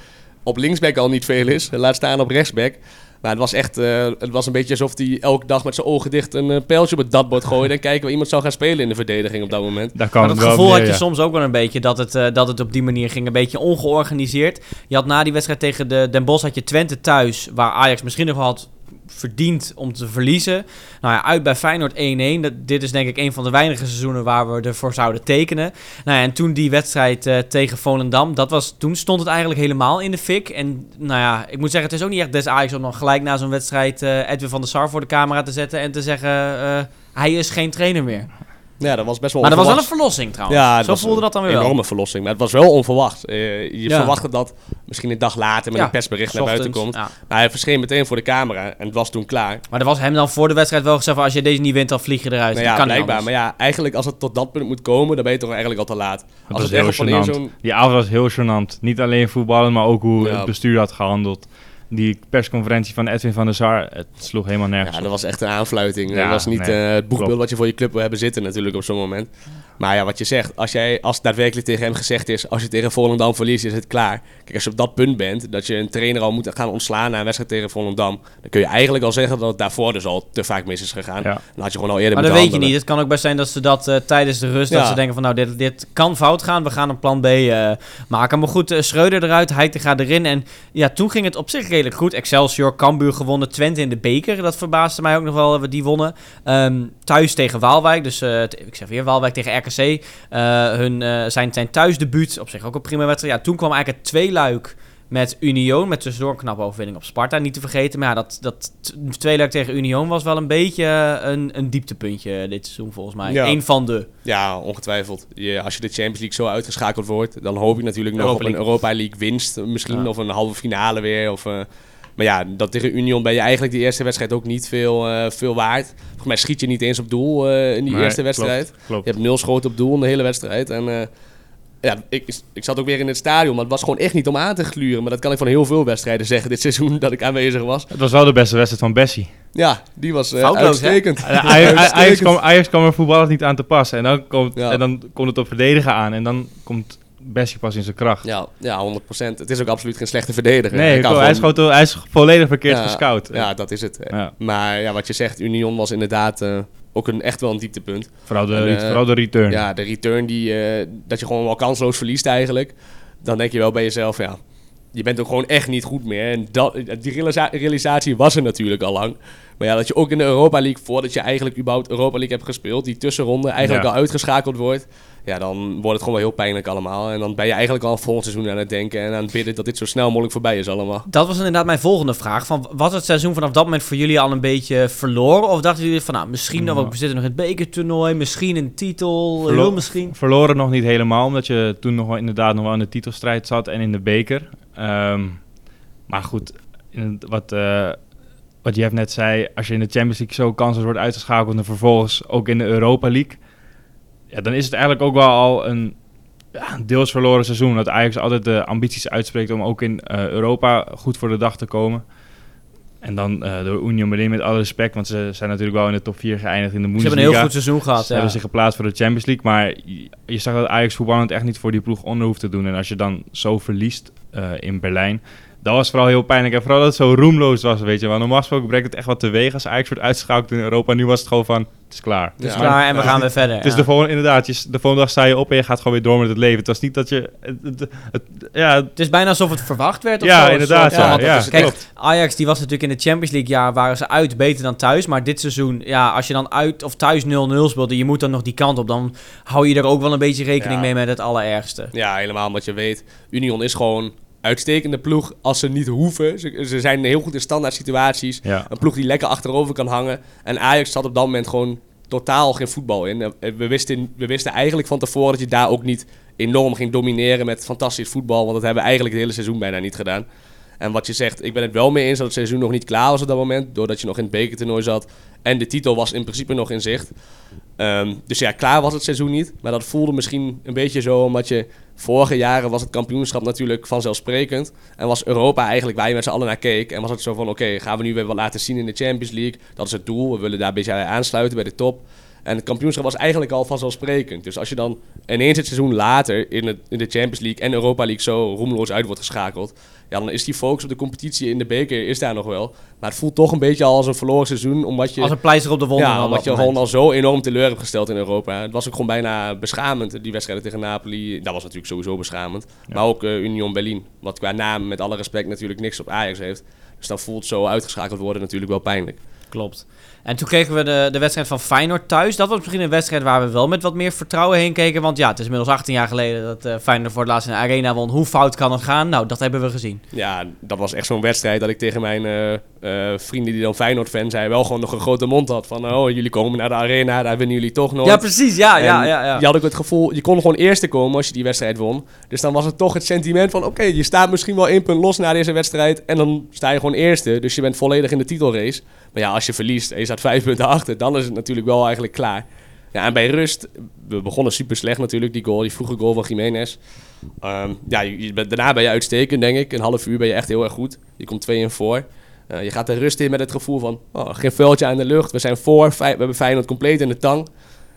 op linksback al niet veel is. Laat staan op rechtsback. Maar het was echt, eh, het was een beetje alsof hij elke dag met zijn ogen dicht een eh, pijltje op het datbord gooide. En kijken waar iemand zou gaan spelen in de verdediging op dat moment. daar kan Maar het dat gevoel had je ja. soms ook wel een beetje dat het, eh, dat het op die manier ging. Een beetje ongeorganiseerd. Je had na die wedstrijd tegen de Den Bosch had je Twente thuis, waar Ajax misschien nog had verdiend om te verliezen. Nou ja, uit bij Feyenoord 1-1. Dat, dit is denk ik een van de weinige seizoenen waar we ervoor zouden tekenen. Nou ja, en toen die wedstrijd eh, tegen Volendam, dat was, toen stond het eigenlijk helemaal in de fik. En nou ja, ik moet zeggen, het is ook niet echt des Ajax om dan gelijk na zo'n wedstrijd eh, Edwin van der Sar voor de camera te zetten en te zeggen, eh, hij is geen trainer meer. Ja, dat was best wel Maar dat was wel een verlossing trouwens. Ja, Zo voelde een dat dan weer enorme wel. verlossing. Maar het was wel onverwacht. Eh, je Ja. verwachtte dat misschien een dag later met Ja, een persbericht naar buiten komt. ja. Maar hij verscheen meteen voor de camera en het was toen klaar. Maar er was hem dan voor de wedstrijd wel gezegd van als je deze niet wint, dan vlieg je eruit. Nou Dat ja, kan niet blijkbaar. Maar ja, eigenlijk als het tot dat punt moet komen, dan ben je toch eigenlijk al te laat. Dat Als was het heel gênant. Die avond was heel gênant. Niet alleen voetballen, maar ook hoe Ja. het bestuur had gehandeld. Die persconferentie van Edwin van der Sar, het sloeg helemaal nergens Ja, dat was echt een aanfluiting. Ja, dat was niet nee, eh, het boegbeeld wat je voor je club wil hebben zitten natuurlijk op zo'n moment. Maar ja, wat je zegt, als, jij, als het daadwerkelijk tegen hem gezegd is, als je tegen Volendam verliest, is het klaar. Kijk, als je op dat punt bent, dat je een trainer al moet gaan ontslaan na een wedstrijd tegen Volendam, dan kun je eigenlijk al zeggen dat het daarvoor dus al te vaak mis is gegaan. Ja. Dan had je gewoon al eerder Maar dat weet je niet. Het kan ook best zijn dat ze dat eh, tijdens de rust, dat ze denken van nou, dit, dit kan fout gaan. We gaan een plan B eh, maken. Maar goed, eh, Schreuder eruit, Heitinga erin. En ja, toen ging het op zich redelijk goed. Excelsior, Cambuur gewonnen, Twente in de beker. Dat verbaasde mij ook nog wel, eh, die wonnen. Ehm, thuis tegen Waalwijk, dus eh, ik zeg weer Waalwijk tegen RKC. Eh, hun, eh, zijn, zijn thuisdebuut, op zich ook een prima wedstrijd. Ja, toen kwam eigenlijk het tweeluik met Union, met tussendoor een knappe overwinning op Sparta, niet te vergeten. Maar ja, dat, dat tweeluik tegen Union was wel een beetje eh, een, een dieptepuntje dit seizoen volgens mij. Ja. Eén van de. Ja, ongetwijfeld. Je, als je de Champions League zo uitgeschakeld wordt, dan hoop je natuurlijk nog op een. Europa League winst. Misschien Ja. of een halve finale weer. Of, maar ja, dat tegen Union ben je eigenlijk die eerste wedstrijd ook niet veel, eh, veel waard. Volgens mij schiet je niet eens op doel eh, in die Nee, eerste wedstrijd. Klopt, klopt. Je hebt nul schoten op doel in de hele wedstrijd. En eh, ja, ik, ik zat ook weer in het stadion, maar het was gewoon echt niet om aan te gluren. Maar dat kan ik van heel veel wedstrijden zeggen dit seizoen (laughs) dat ik aanwezig was. Het was wel de beste wedstrijd van Bessie. Ja, die was eh, Foutloos, uitstekend. (laughs) Ajax, kwam, kwam er voetballend niet aan te passen. En dan komt, Ja. en dan komt het op verdedigen aan. En dan komt Bessie pas in zijn kracht. Ja, ja, 100%. Het is ook absoluut geen slechte verdediger. nee, kan klopt, hij, is gewoon- gewoon, hij is volledig verkeerd Ja, gescout. Ja, dat is het. Ja. Maar ja, wat je zegt, Union was inderdaad eh, ook een, echt wel een dieptepunt. Vooral, de, En, eh, vooral de return. Ja, de return die, eh, dat je gewoon wel kansloos verliest eigenlijk. Dan denk je wel bij jezelf, ja, je bent ook gewoon echt niet goed meer. En dat, die realisa- realisatie was er natuurlijk al lang. Maar ja, dat je ook in de Europa League, voordat je eigenlijk überhaupt Europa League hebt gespeeld, die tussenronde eigenlijk Ja. al uitgeschakeld wordt. Ja, dan wordt het gewoon wel heel pijnlijk allemaal. En dan ben je eigenlijk al volgend seizoen aan het denken en aan het bidden dat dit zo snel mogelijk voorbij is allemaal. Dat was inderdaad mijn volgende vraag. Van, was het seizoen vanaf dat moment voor jullie al een beetje verloren? Of dachten jullie van, nou, misschien nog, Ja. we zitten nog in het bekertoernooi, misschien een titel, Verlo- heel misschien. Verloren nog niet helemaal, omdat je toen nog wel inderdaad nog wel in de titelstrijd zat en in de beker. Ehm, maar goed, wat, eh, wat Jeff net zei, als je in de Champions League zo kansloos wordt uitgeschakeld en vervolgens ook in de Europa League, ja, dan is het eigenlijk ook wel al een ja, deels verloren seizoen. Dat Ajax altijd de ambities uitspreekt om ook in eh, Europa goed voor de dag te komen. En dan eh, door Union Berlin met alle respect, want ze zijn natuurlijk wel in de top 4 geëindigd in de Ze Bundesliga. hebben een heel goed seizoen gehad. Ze ja. hebben zich geplaatst voor de Champions League. Maar je, je zag dat Ajax voetballend echt niet voor die ploeg onder hoeft te doen. En als je dan zo verliest eh, in Berlijn, dat was vooral heel pijnlijk. En vooral dat het zo roemloos was, weet je wel. Normaal gesproken brengt het echt wat teweeg als Ajax wordt uitgeschakeld in Europa. Nu was het gewoon van, het is klaar. Het is Ja. klaar en we Ja. gaan weer verder. Het is ja. de volgende, inderdaad, je, de volgende dag sta je op en je gaat gewoon weer door met het leven. Het was niet dat je, het, het- het- ja, Het is bijna alsof het verwacht werd. Of Ja, zo, inderdaad, soort ja, Want ja, dat kijk, klopt. Ajax die was natuurlijk in de Champions League jaar waren ze uit beter dan thuis. Maar dit seizoen, ja, als je dan uit of thuis 0-0 speelt en je moet dan nog die kant op, dan hou je er ook wel een beetje rekening Ja. mee met het allerergste. Ja, helemaal omdat je weet, Union is gewoon uitstekende ploeg als ze niet hoeven. Ze, ze zijn heel goed in standaard situaties. ja. Een ploeg die lekker achterover kan hangen. En Ajax zat op dat moment gewoon totaal geen voetbal in. Eh, We wisten, we wisten eigenlijk van tevoren dat je daar ook niet enorm ging domineren met fantastisch voetbal. Want dat hebben we eigenlijk het hele seizoen bijna niet gedaan. En wat je zegt, ik ben het wel mee eens dat het seizoen nog niet klaar was op dat moment. Doordat je nog in het bekertoernooi zat. En de titel was in principe nog in zicht. Ehm, dus ja, klaar was het seizoen niet. Maar dat voelde misschien een beetje zo omdat je... Vorige jaren was het kampioenschap natuurlijk vanzelfsprekend. En was Europa eigenlijk waar je met z'n allen naar keek. En was het zo van, oké, gaan we nu weer wat laten zien in de Champions League? Dat is het doel. We willen daar een beetje aansluiten bij de top. En het kampioenschap was eigenlijk al vanzelfsprekend. Dus als je dan ineens het seizoen later in, het, in de Champions League en Europa League zo roemloos uit wordt geschakeld... Ja, dan is die focus op de competitie in de beker is daar nog wel. Maar het voelt toch een beetje al als een verloren seizoen, omdat je... Als een pleister op de wonden. Ja, omdat je gewoon al zo enorm teleur hebt gesteld in Europa. Het was ook gewoon bijna beschamend, die wedstrijden tegen Napoli. Dat was natuurlijk sowieso beschamend. Ja. Maar ook eh, Union Berlin, wat qua naam met alle respect natuurlijk niks op Ajax heeft. Dus dan voelt zo uitgeschakeld worden natuurlijk wel pijnlijk. Klopt. En toen kregen we de, de wedstrijd van Feyenoord thuis. Dat was misschien een wedstrijd waar we wel met wat meer vertrouwen heen keken. Want ja, het is inmiddels 18 jaar geleden dat eh Feyenoord voor het laatst in de arena won. Hoe fout kan het gaan? Nou, dat hebben we gezien. Ja, dat was echt zo'n wedstrijd dat ik tegen mijn eh, eh, vrienden die dan Feyenoord-fan zijn... wel gewoon nog een grote mond had van... oh, jullie komen naar de arena, daar winnen jullie toch nooit. Ja, precies. Ja, ja, En ja. ja. Je had ook het gevoel, je kon gewoon eerste komen als je die wedstrijd won. Dus dan was het toch het sentiment van, oké, je staat misschien wel één punt los na deze wedstrijd. En dan sta je gewoon eerste, dus je bent volledig in de titelrace. Maar ja, als je verliest je staat vijf punten achter, dan is het natuurlijk wel eigenlijk klaar. Ja, en bij rust, we begonnen super slecht natuurlijk, die goal, die vroege goal van Jiménez. Ehm, ja, je, daarna ben je uitstekend, denk ik. Een half uur ben je echt heel erg goed. Je komt 2 in voor. Eh, je gaat de rust in met het gevoel van, oh, geen vuiltje aan de lucht. We zijn voor, we hebben Feyenoord compleet in de tang.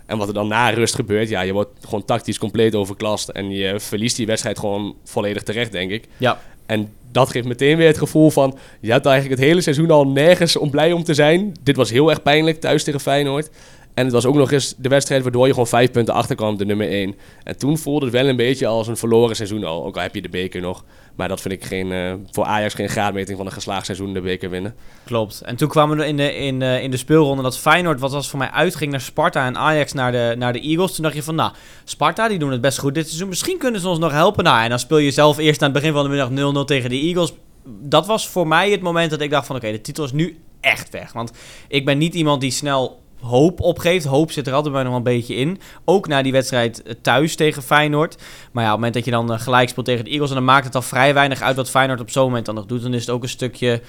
En wat er dan na rust gebeurt, ja, je wordt gewoon tactisch compleet overklast. En je verliest die wedstrijd gewoon volledig terecht, denk ik. Ja. En dat geeft meteen weer het gevoel van... je hebt eigenlijk het hele seizoen al nergens om blij om te zijn. Dit was heel erg pijnlijk thuis tegen Feyenoord. En het was ook nog eens de wedstrijd waardoor je gewoon vijf punten achterkwam de nummer 1. En toen voelde het wel een beetje als een verloren seizoen al. Ook al heb je de beker nog. Maar dat vind ik geen, eh, voor Ajax geen graadmeting van een geslaagd seizoen de beker winnen. Klopt. En toen kwamen we in de, in, eh, in de speelronde dat Feyenoord, wat was voor mij uitging naar Sparta en Ajax naar de, naar de Eagles. Toen dacht je van, nou, Sparta die doen het best goed dit seizoen. Misschien kunnen ze ons nog helpen. Nou, en dan speel je zelf eerst aan het begin van de middag 0-0 tegen de Eagles. Dat was voor mij het moment dat ik dacht van, oké, de titel is nu echt weg. Want ik ben niet iemand die snel hoop opgeeft. Hoop zit er altijd bij nog wel een beetje in. Ook na die wedstrijd eh, thuis tegen Feyenoord. Maar ja, op het moment dat je dan eh, gelijk speelt tegen de Eagles... en dan maakt het al vrij weinig uit wat Feyenoord op zo'n moment dan nog doet... dan is het ook een stukje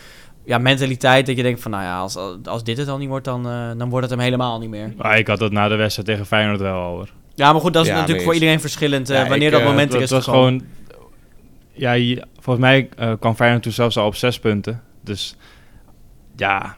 ja, mentaliteit dat je denkt van... nou ja, als, als dit het al niet wordt, dan, eh, dan wordt het hem helemaal niet meer. Maar ik had dat na de wedstrijd tegen Feyenoord wel al hoor. Ja, maar goed, dat is Ja, natuurlijk voor iedereen verschillend... Ja, wanneer ik, dat moment er dat is was gewoon... Ja, je- volgens mij eh, kwam Feyenoord toen zelfs al op zes punten. Dus ja,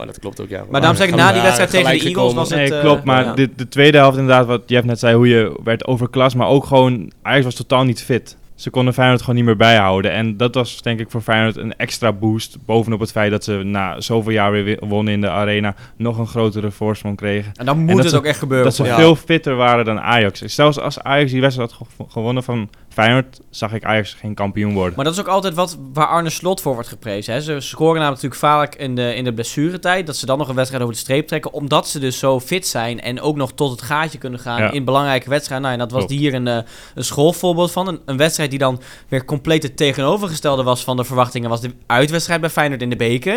Maar dat klopt ook, ja. Maar daarom zeg ik, na die wedstrijd tegen de Eagles gekomen. was het... nee, eh, klopt. Maar ja. de, de tweede helft inderdaad, wat Jeff net zei, hoe je werd overklast. Maar ook gewoon, Ajax was totaal niet fit. Ze konden Feyenoord gewoon niet meer bijhouden. En dat was denk ik voor Feyenoord een extra boost. Bovenop het feit dat ze na zoveel jaar weer wonnen in de arena... nog een grotere voorsprong kregen. En dan moet het ze- ook echt gebeuren. Dat ze Ja. veel fitter waren dan Ajax. Zelfs als Ajax die wedstrijd had gew- gewonnen van Feyenoord... zag ik Ajax geen kampioen worden. Maar dat is ook altijd wat waar Arne Slot voor wordt geprezen. Hè. Ze scoren namelijk natuurlijk vaak in de, in de blessuretijd. Dat ze dan nog een wedstrijd over de streep trekken. Omdat ze dus zo fit zijn en ook nog tot het gaatje kunnen gaan Ja. in belangrijke wedstrijden. Nou, en dat was hier een, eh, een schoolvoorbeeld van. Een, een wedstrijd die dan weer compleet het tegenovergestelde was van de verwachtingen. Was de uitwedstrijd bij Feyenoord in de beker.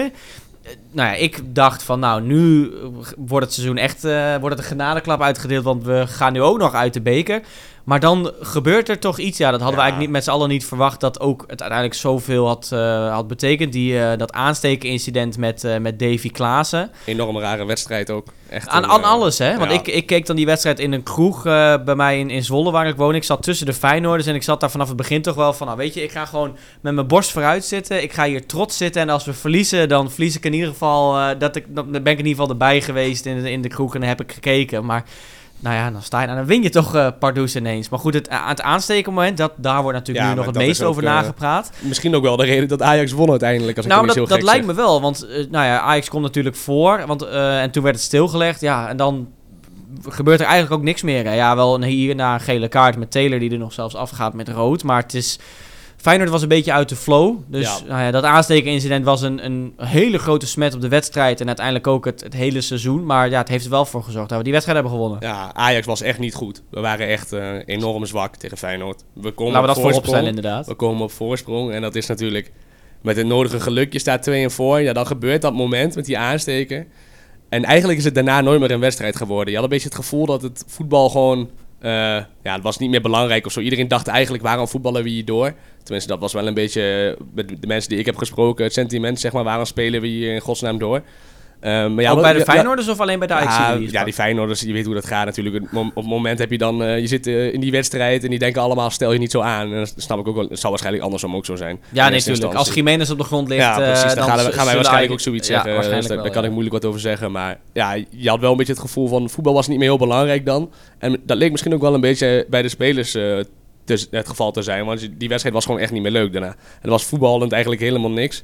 Eh, Nou ja, ik dacht van nou, nu eh, wordt het seizoen echt eh, wordt het een genadeklap uitgedeeld. Want we gaan nu ook nog uit de beker. Maar dan gebeurt er toch iets. Ja, dat hadden we eigenlijk niet, met z'n allen niet verwacht. Dat ook het uiteindelijk zoveel had, eh, had betekend. Die, eh, dat aanstekenincident met, eh, met Davy Klaassen. Enorm rare wedstrijd ook. Echt Aan, een, aan alles, hè? Want ja. ik, ik keek dan die wedstrijd in een kroeg bij mij in, in Zwolle, waar ik woon. Ik zat tussen de Feyenoorders en ik zat daar vanaf het begin toch wel van... Nou, weet je, ik ga gewoon met mijn borst vooruit zitten. Ik ga hier trots zitten. En als we verliezen, dan verlies ik in ieder geval... dat ik, dan ben ik in ieder geval erbij geweest in, in de kroeg en dan heb ik gekeken. Maar nou ja, dan sta je, nou, dan win je toch eh Pardoes ineens. Maar goed, het, aan het aansteken moment, dat, daar wordt natuurlijk Ja, nu nog het meest over eh, nagepraat. Misschien ook wel de reden dat Ajax won uiteindelijk. Als ik Nou, het dat, dat gek lijkt zeg. me wel. Want eh, nou ja, Ajax komt natuurlijk voor. Want, eh, en toen werd het stilgelegd. Ja, en dan gebeurt er eigenlijk ook niks meer. Hè. Ja, wel een hier na een gele kaart met Taylor die er nog zelfs afgaat met rood. Maar het is... Feyenoord was een beetje uit de flow. Dus Ja. nou ja, dat aanstekenincident was een, een hele grote smet op de wedstrijd. En uiteindelijk ook het, het hele seizoen. Maar ja, het heeft er wel voor gezorgd dat we die wedstrijd hebben gewonnen. Ja, Ajax was echt niet goed. We waren echt eh, enorm zwak tegen Feyenoord. We komen Laten we op dat voorop voorsprong. stellen inderdaad. We komen op voorsprong en dat is natuurlijk met het nodige geluk. Je staat 2 en voor. Ja, dan gebeurt dat moment met die aansteken. En eigenlijk is het daarna nooit meer een wedstrijd geworden. Je had een beetje het gevoel dat het voetbal gewoon... eh, ja, het was niet meer belangrijk of zo. Iedereen dacht eigenlijk, waarom voetballen we hier door? Tenminste, dat was wel een beetje... Met de mensen die ik heb gesproken, het sentiment, zeg maar... waarom spelen we hier in godsnaam door? Eh, maar ja, ook bij de ja, Feyenoorders of alleen bij de Ajax? ja, die Feyenoorders, je weet hoe dat gaat natuurlijk. Op het moment heb je dan, eh, je zit eh, in die wedstrijd en die denken allemaal, stel je niet zo aan. En dat snap ik ook wel, het zal waarschijnlijk andersom ook zo zijn. Ja, nee, natuurlijk. Als. Jiménez op de grond ligt, Ja, precies. eh, Dan, gaan, we, gaan wij waarschijnlijk ook zoiets zeggen. Dus daar, kan ik moeilijk wat over zeggen. Maar ja, je had wel een beetje het gevoel van, voetbal was niet meer heel belangrijk dan. En dat leek misschien ook wel een beetje bij de spelers het geval te zijn. Want die wedstrijd was gewoon echt niet meer leuk daarna. En er was voetballend eigenlijk helemaal niks.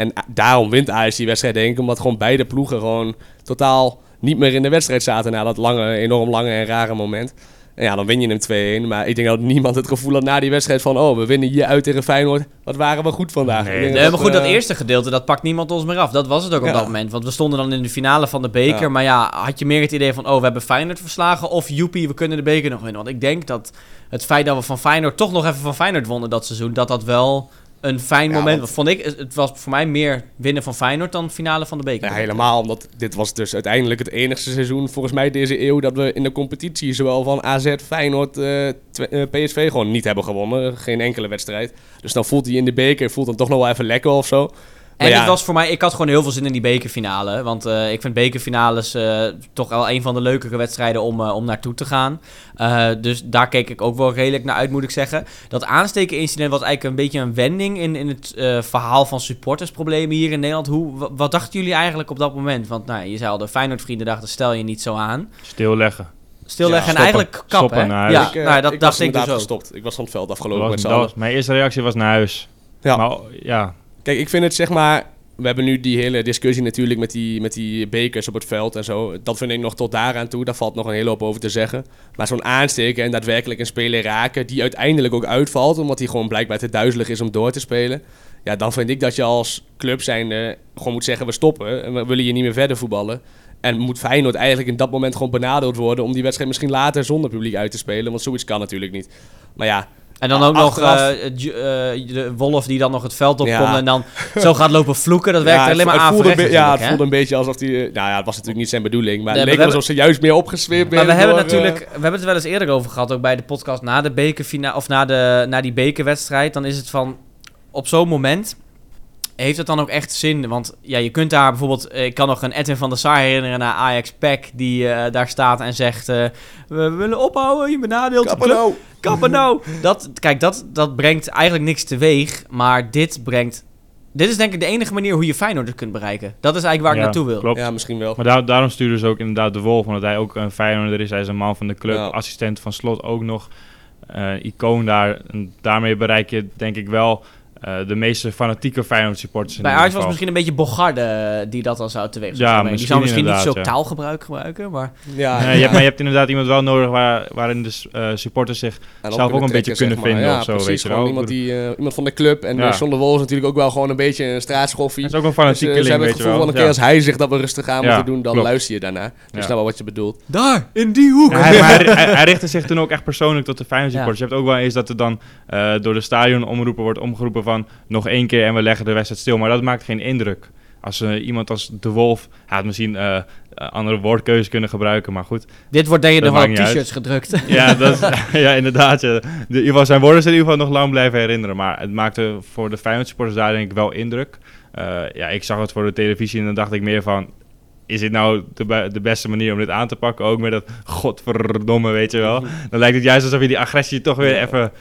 En daarom wint Ajax die wedstrijd denk ik, omdat gewoon beide ploegen gewoon totaal niet meer in de wedstrijd zaten na dat lange, enorm lange en rare moment. En ja, dan win je hem 2-1. Maar ik denk dat niemand het gevoel had na die wedstrijd van... oh, we winnen hier uit tegen Feyenoord. Wat waren we goed vandaag. Nee. Maar goed, dat eh, eerste gedeelte, dat pakt niemand ons meer af. Dat was het ook op dat moment. Want we stonden dan in de finale van de beker. Ja. Maar ja, had je meer het idee van, oh, we hebben Feyenoord verslagen. Of joepie, we kunnen de beker nog winnen. Want ik denk dat het feit dat we van Feyenoord toch nog even van Feyenoord wonnen dat seizoen. Dat dat wel een fijn Ja, moment want-. Vond ik, het was voor mij meer winnen van Feyenoord dan finale van de beker. Ja, helemaal, omdat dit was dus uiteindelijk het enigste seizoen volgens mij deze eeuw dat we in de competitie zowel van AZ, Feyenoord, eh, eh, PSV gewoon niet hebben gewonnen. Geen enkele wedstrijd. Dus dan voelt hij in de beker, voelt dan toch nog wel even lekker of zo. En ja, het was voor mij, ik had gewoon heel veel zin in die bekerfinale. Want eh, ik vind bekerfinales eh, toch wel een van de leukere wedstrijden om, eh, om naartoe te gaan. Eh, dus daar keek ik ook wel redelijk naar uit, moet ik zeggen. Dat aansteken-incident was eigenlijk een beetje een wending in, in het eh, verhaal van supportersproblemen hier in Nederland. Hoe, wa- wat dachten jullie eigenlijk op dat moment? Want nou, je zei al, de Feyenoord-vrienden dachten, stel je niet zo aan. Stilleggen. Stilleggen Ja, en stoppen. eigenlijk kappen, Stoppen Ja, ik, nou, dat ik dacht was ik dus inderdaad ook. gestopt. Ik was van het veld afgelopen was- met mijn eerste reactie was naar huis. Ja. Maar ja, Ik vind het zeg maar. We hebben nu die hele discussie natuurlijk met die, met die bekers op het veld en zo. Dat vind ik nog tot daaraan toe. Daar valt nog een hele hoop over te zeggen. Maar zo'n aansteken en daadwerkelijk een speler raken, die uiteindelijk ook uitvalt, omdat hij gewoon blijkbaar te duizelig is om door te spelen. Ja, dan vind ik dat je als club zijnde gewoon moet zeggen: we stoppen en we willen hier niet meer verder voetballen. En moet Feyenoord eigenlijk in dat moment gewoon benadeeld worden om die wedstrijd misschien later zonder publiek uit te spelen. Want zoiets kan natuurlijk niet. Maar ja, En dan ook nog Achteraf- eh, eh, de Wolf die dan nog het veld opkomt Ja. en dan zo gaat lopen vloeken. Dat (laughs) werkt Ja, alleen maar aan Ja, het voelde een beetje alsof hij... Nou ja, het was natuurlijk niet zijn bedoeling. Maar Nee, het leek alsof ze juist meer opgesweept Maar we hebben door, eh, natuurlijk, we hebben het wel eens eerder over gehad, ook bij de podcast na de bekerfinale of na, de, na die bekerwedstrijd. Dan is het van op zo'n moment heeft het dan ook echt zin? Want ja, je kunt daar bijvoorbeeld, eh, ik kan nog een Edwin van der Sar herinneren naar Ajax Pack die eh, daar staat en zegt: eh, we willen ophouden, je benadeelt de Kappen club. nou. Kappen nou! Dat, kijk, dat, dat brengt eigenlijk niks teweeg, maar dit brengt. Dit is denk ik de enige manier hoe je Feyenoord kunt bereiken. Dat is eigenlijk waar ik naartoe wil. Klopt. Ja, misschien wel. Maar daar, daarom sturen ze ook inderdaad de Wolf, omdat hij ook een Feyenoorder is. Hij is een man van de club, Ja. assistent van Slot ook nog. eh, icoon daar. En daarmee bereik je denk ik wel eh, de meeste fanatieke Feyenoord supporters in Bij Ajax was misschien een beetje Bogarde eh, die dat dan zou teweeg zou Ja, brengen. Die zou misschien niet zo ja. taalgebruik gebruiken, maar... Ja, Nee, je hebt, maar je hebt inderdaad iemand wel nodig waar, waarin de eh, supporters zich En zelf ook een beetje kunnen vinden ja, of zo, precies, weet je gewoon wel. Iemand, die, eh, iemand van de club. En Ja. de Wol is natuurlijk ook wel gewoon een beetje een straatschoffie. Het is ook een Dus, fanatiekeling, ze hebben het weet je gevoel wel. van een keer als hij zegt dat we rustig aan Ja, moeten doen, dan luister je daarna. Dus Ja. snap wel wat je bedoelt. Daar, in die hoek! Ja, (laughs) hij, richtte zich toen ook echt persoonlijk tot de Feyenoord Ja. supporters. Je hebt ook wel eens dat er dan eh, door de stadionomroepen wordt omgeroepen van nog één keer en we leggen de wedstrijd stil. Maar dat maakt geen indruk. Als eh, iemand als De Wolf, hij had misschien eh, andere woordkeuzes kunnen gebruiken, maar goed. Dit wordt denk je nog wel op t-shirts gedrukt. (laughs) Ja, dat, (laughs) ja inderdaad. Ja. De, in ieder geval zijn woorden zijn in ieder geval nog lang blijven herinneren. Maar het maakte voor de Feyenoord supporters daar denk ik wel indruk. Ja, ik zag het voor de televisie en dan dacht ik meer van... Is dit nou de beste manier om dit aan te pakken? Ook met dat godverdomme, weet je wel. Dan lijkt het juist alsof je die agressie toch weer even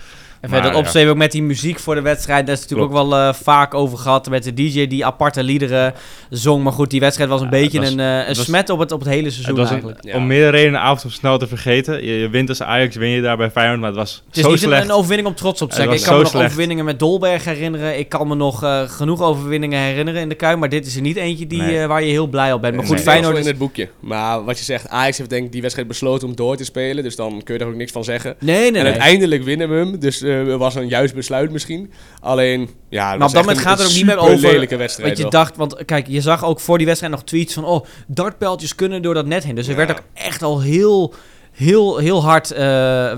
En verder dat ook met die muziek voor de wedstrijd. Daar is het natuurlijk ook wel eh, vaak over gehad. Met de DJ die aparte liederen zong. Maar goed, die wedstrijd was een Ja, beetje was- een, eh, een was- smet op het, op het hele seizoen Het was een-. Ja. om meerdere redenen een avond snel te vergeten. Je, je wint als Ajax, win je daar bij Feyenoord, maar het was Het is zo niet een, slecht. een overwinning om trots op te zijn. Ik kan me nog overwinningen met Dolberg herinneren. Ik kan me nog eh, genoeg overwinningen herinneren in de Kuip. Maar dit is er niet eentje die, Nee. waar je heel blij op bent. Maar goed, nee. Feyenoord in is... het boekje. Maar wat je zegt, Ajax heeft denk ik die wedstrijd besloten om door te spelen. Dus dan kun je er ook niks van zeggen. Nee, nee, en nee. uiteindelijk winnen we hem. Dus eh, het was een juist besluit misschien. Alleen, ja, het Maar was op dat moment gaat het ook niet meer over lelijke wedstrijd. wat je dacht. Want kijk, je zag ook voor die wedstrijd nog tweets van... Oh, dartpijltjes kunnen door dat net heen. Dus er Ja. werd ook echt al heel, heel, heel hard... eh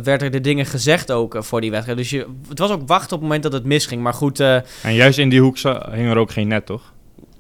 werden er dingen gezegd ook eh, voor die wedstrijd. Dus je, het was ook wachten op het moment dat het misging. Maar goed, eh En juist in die hoek hing er ook geen net, toch?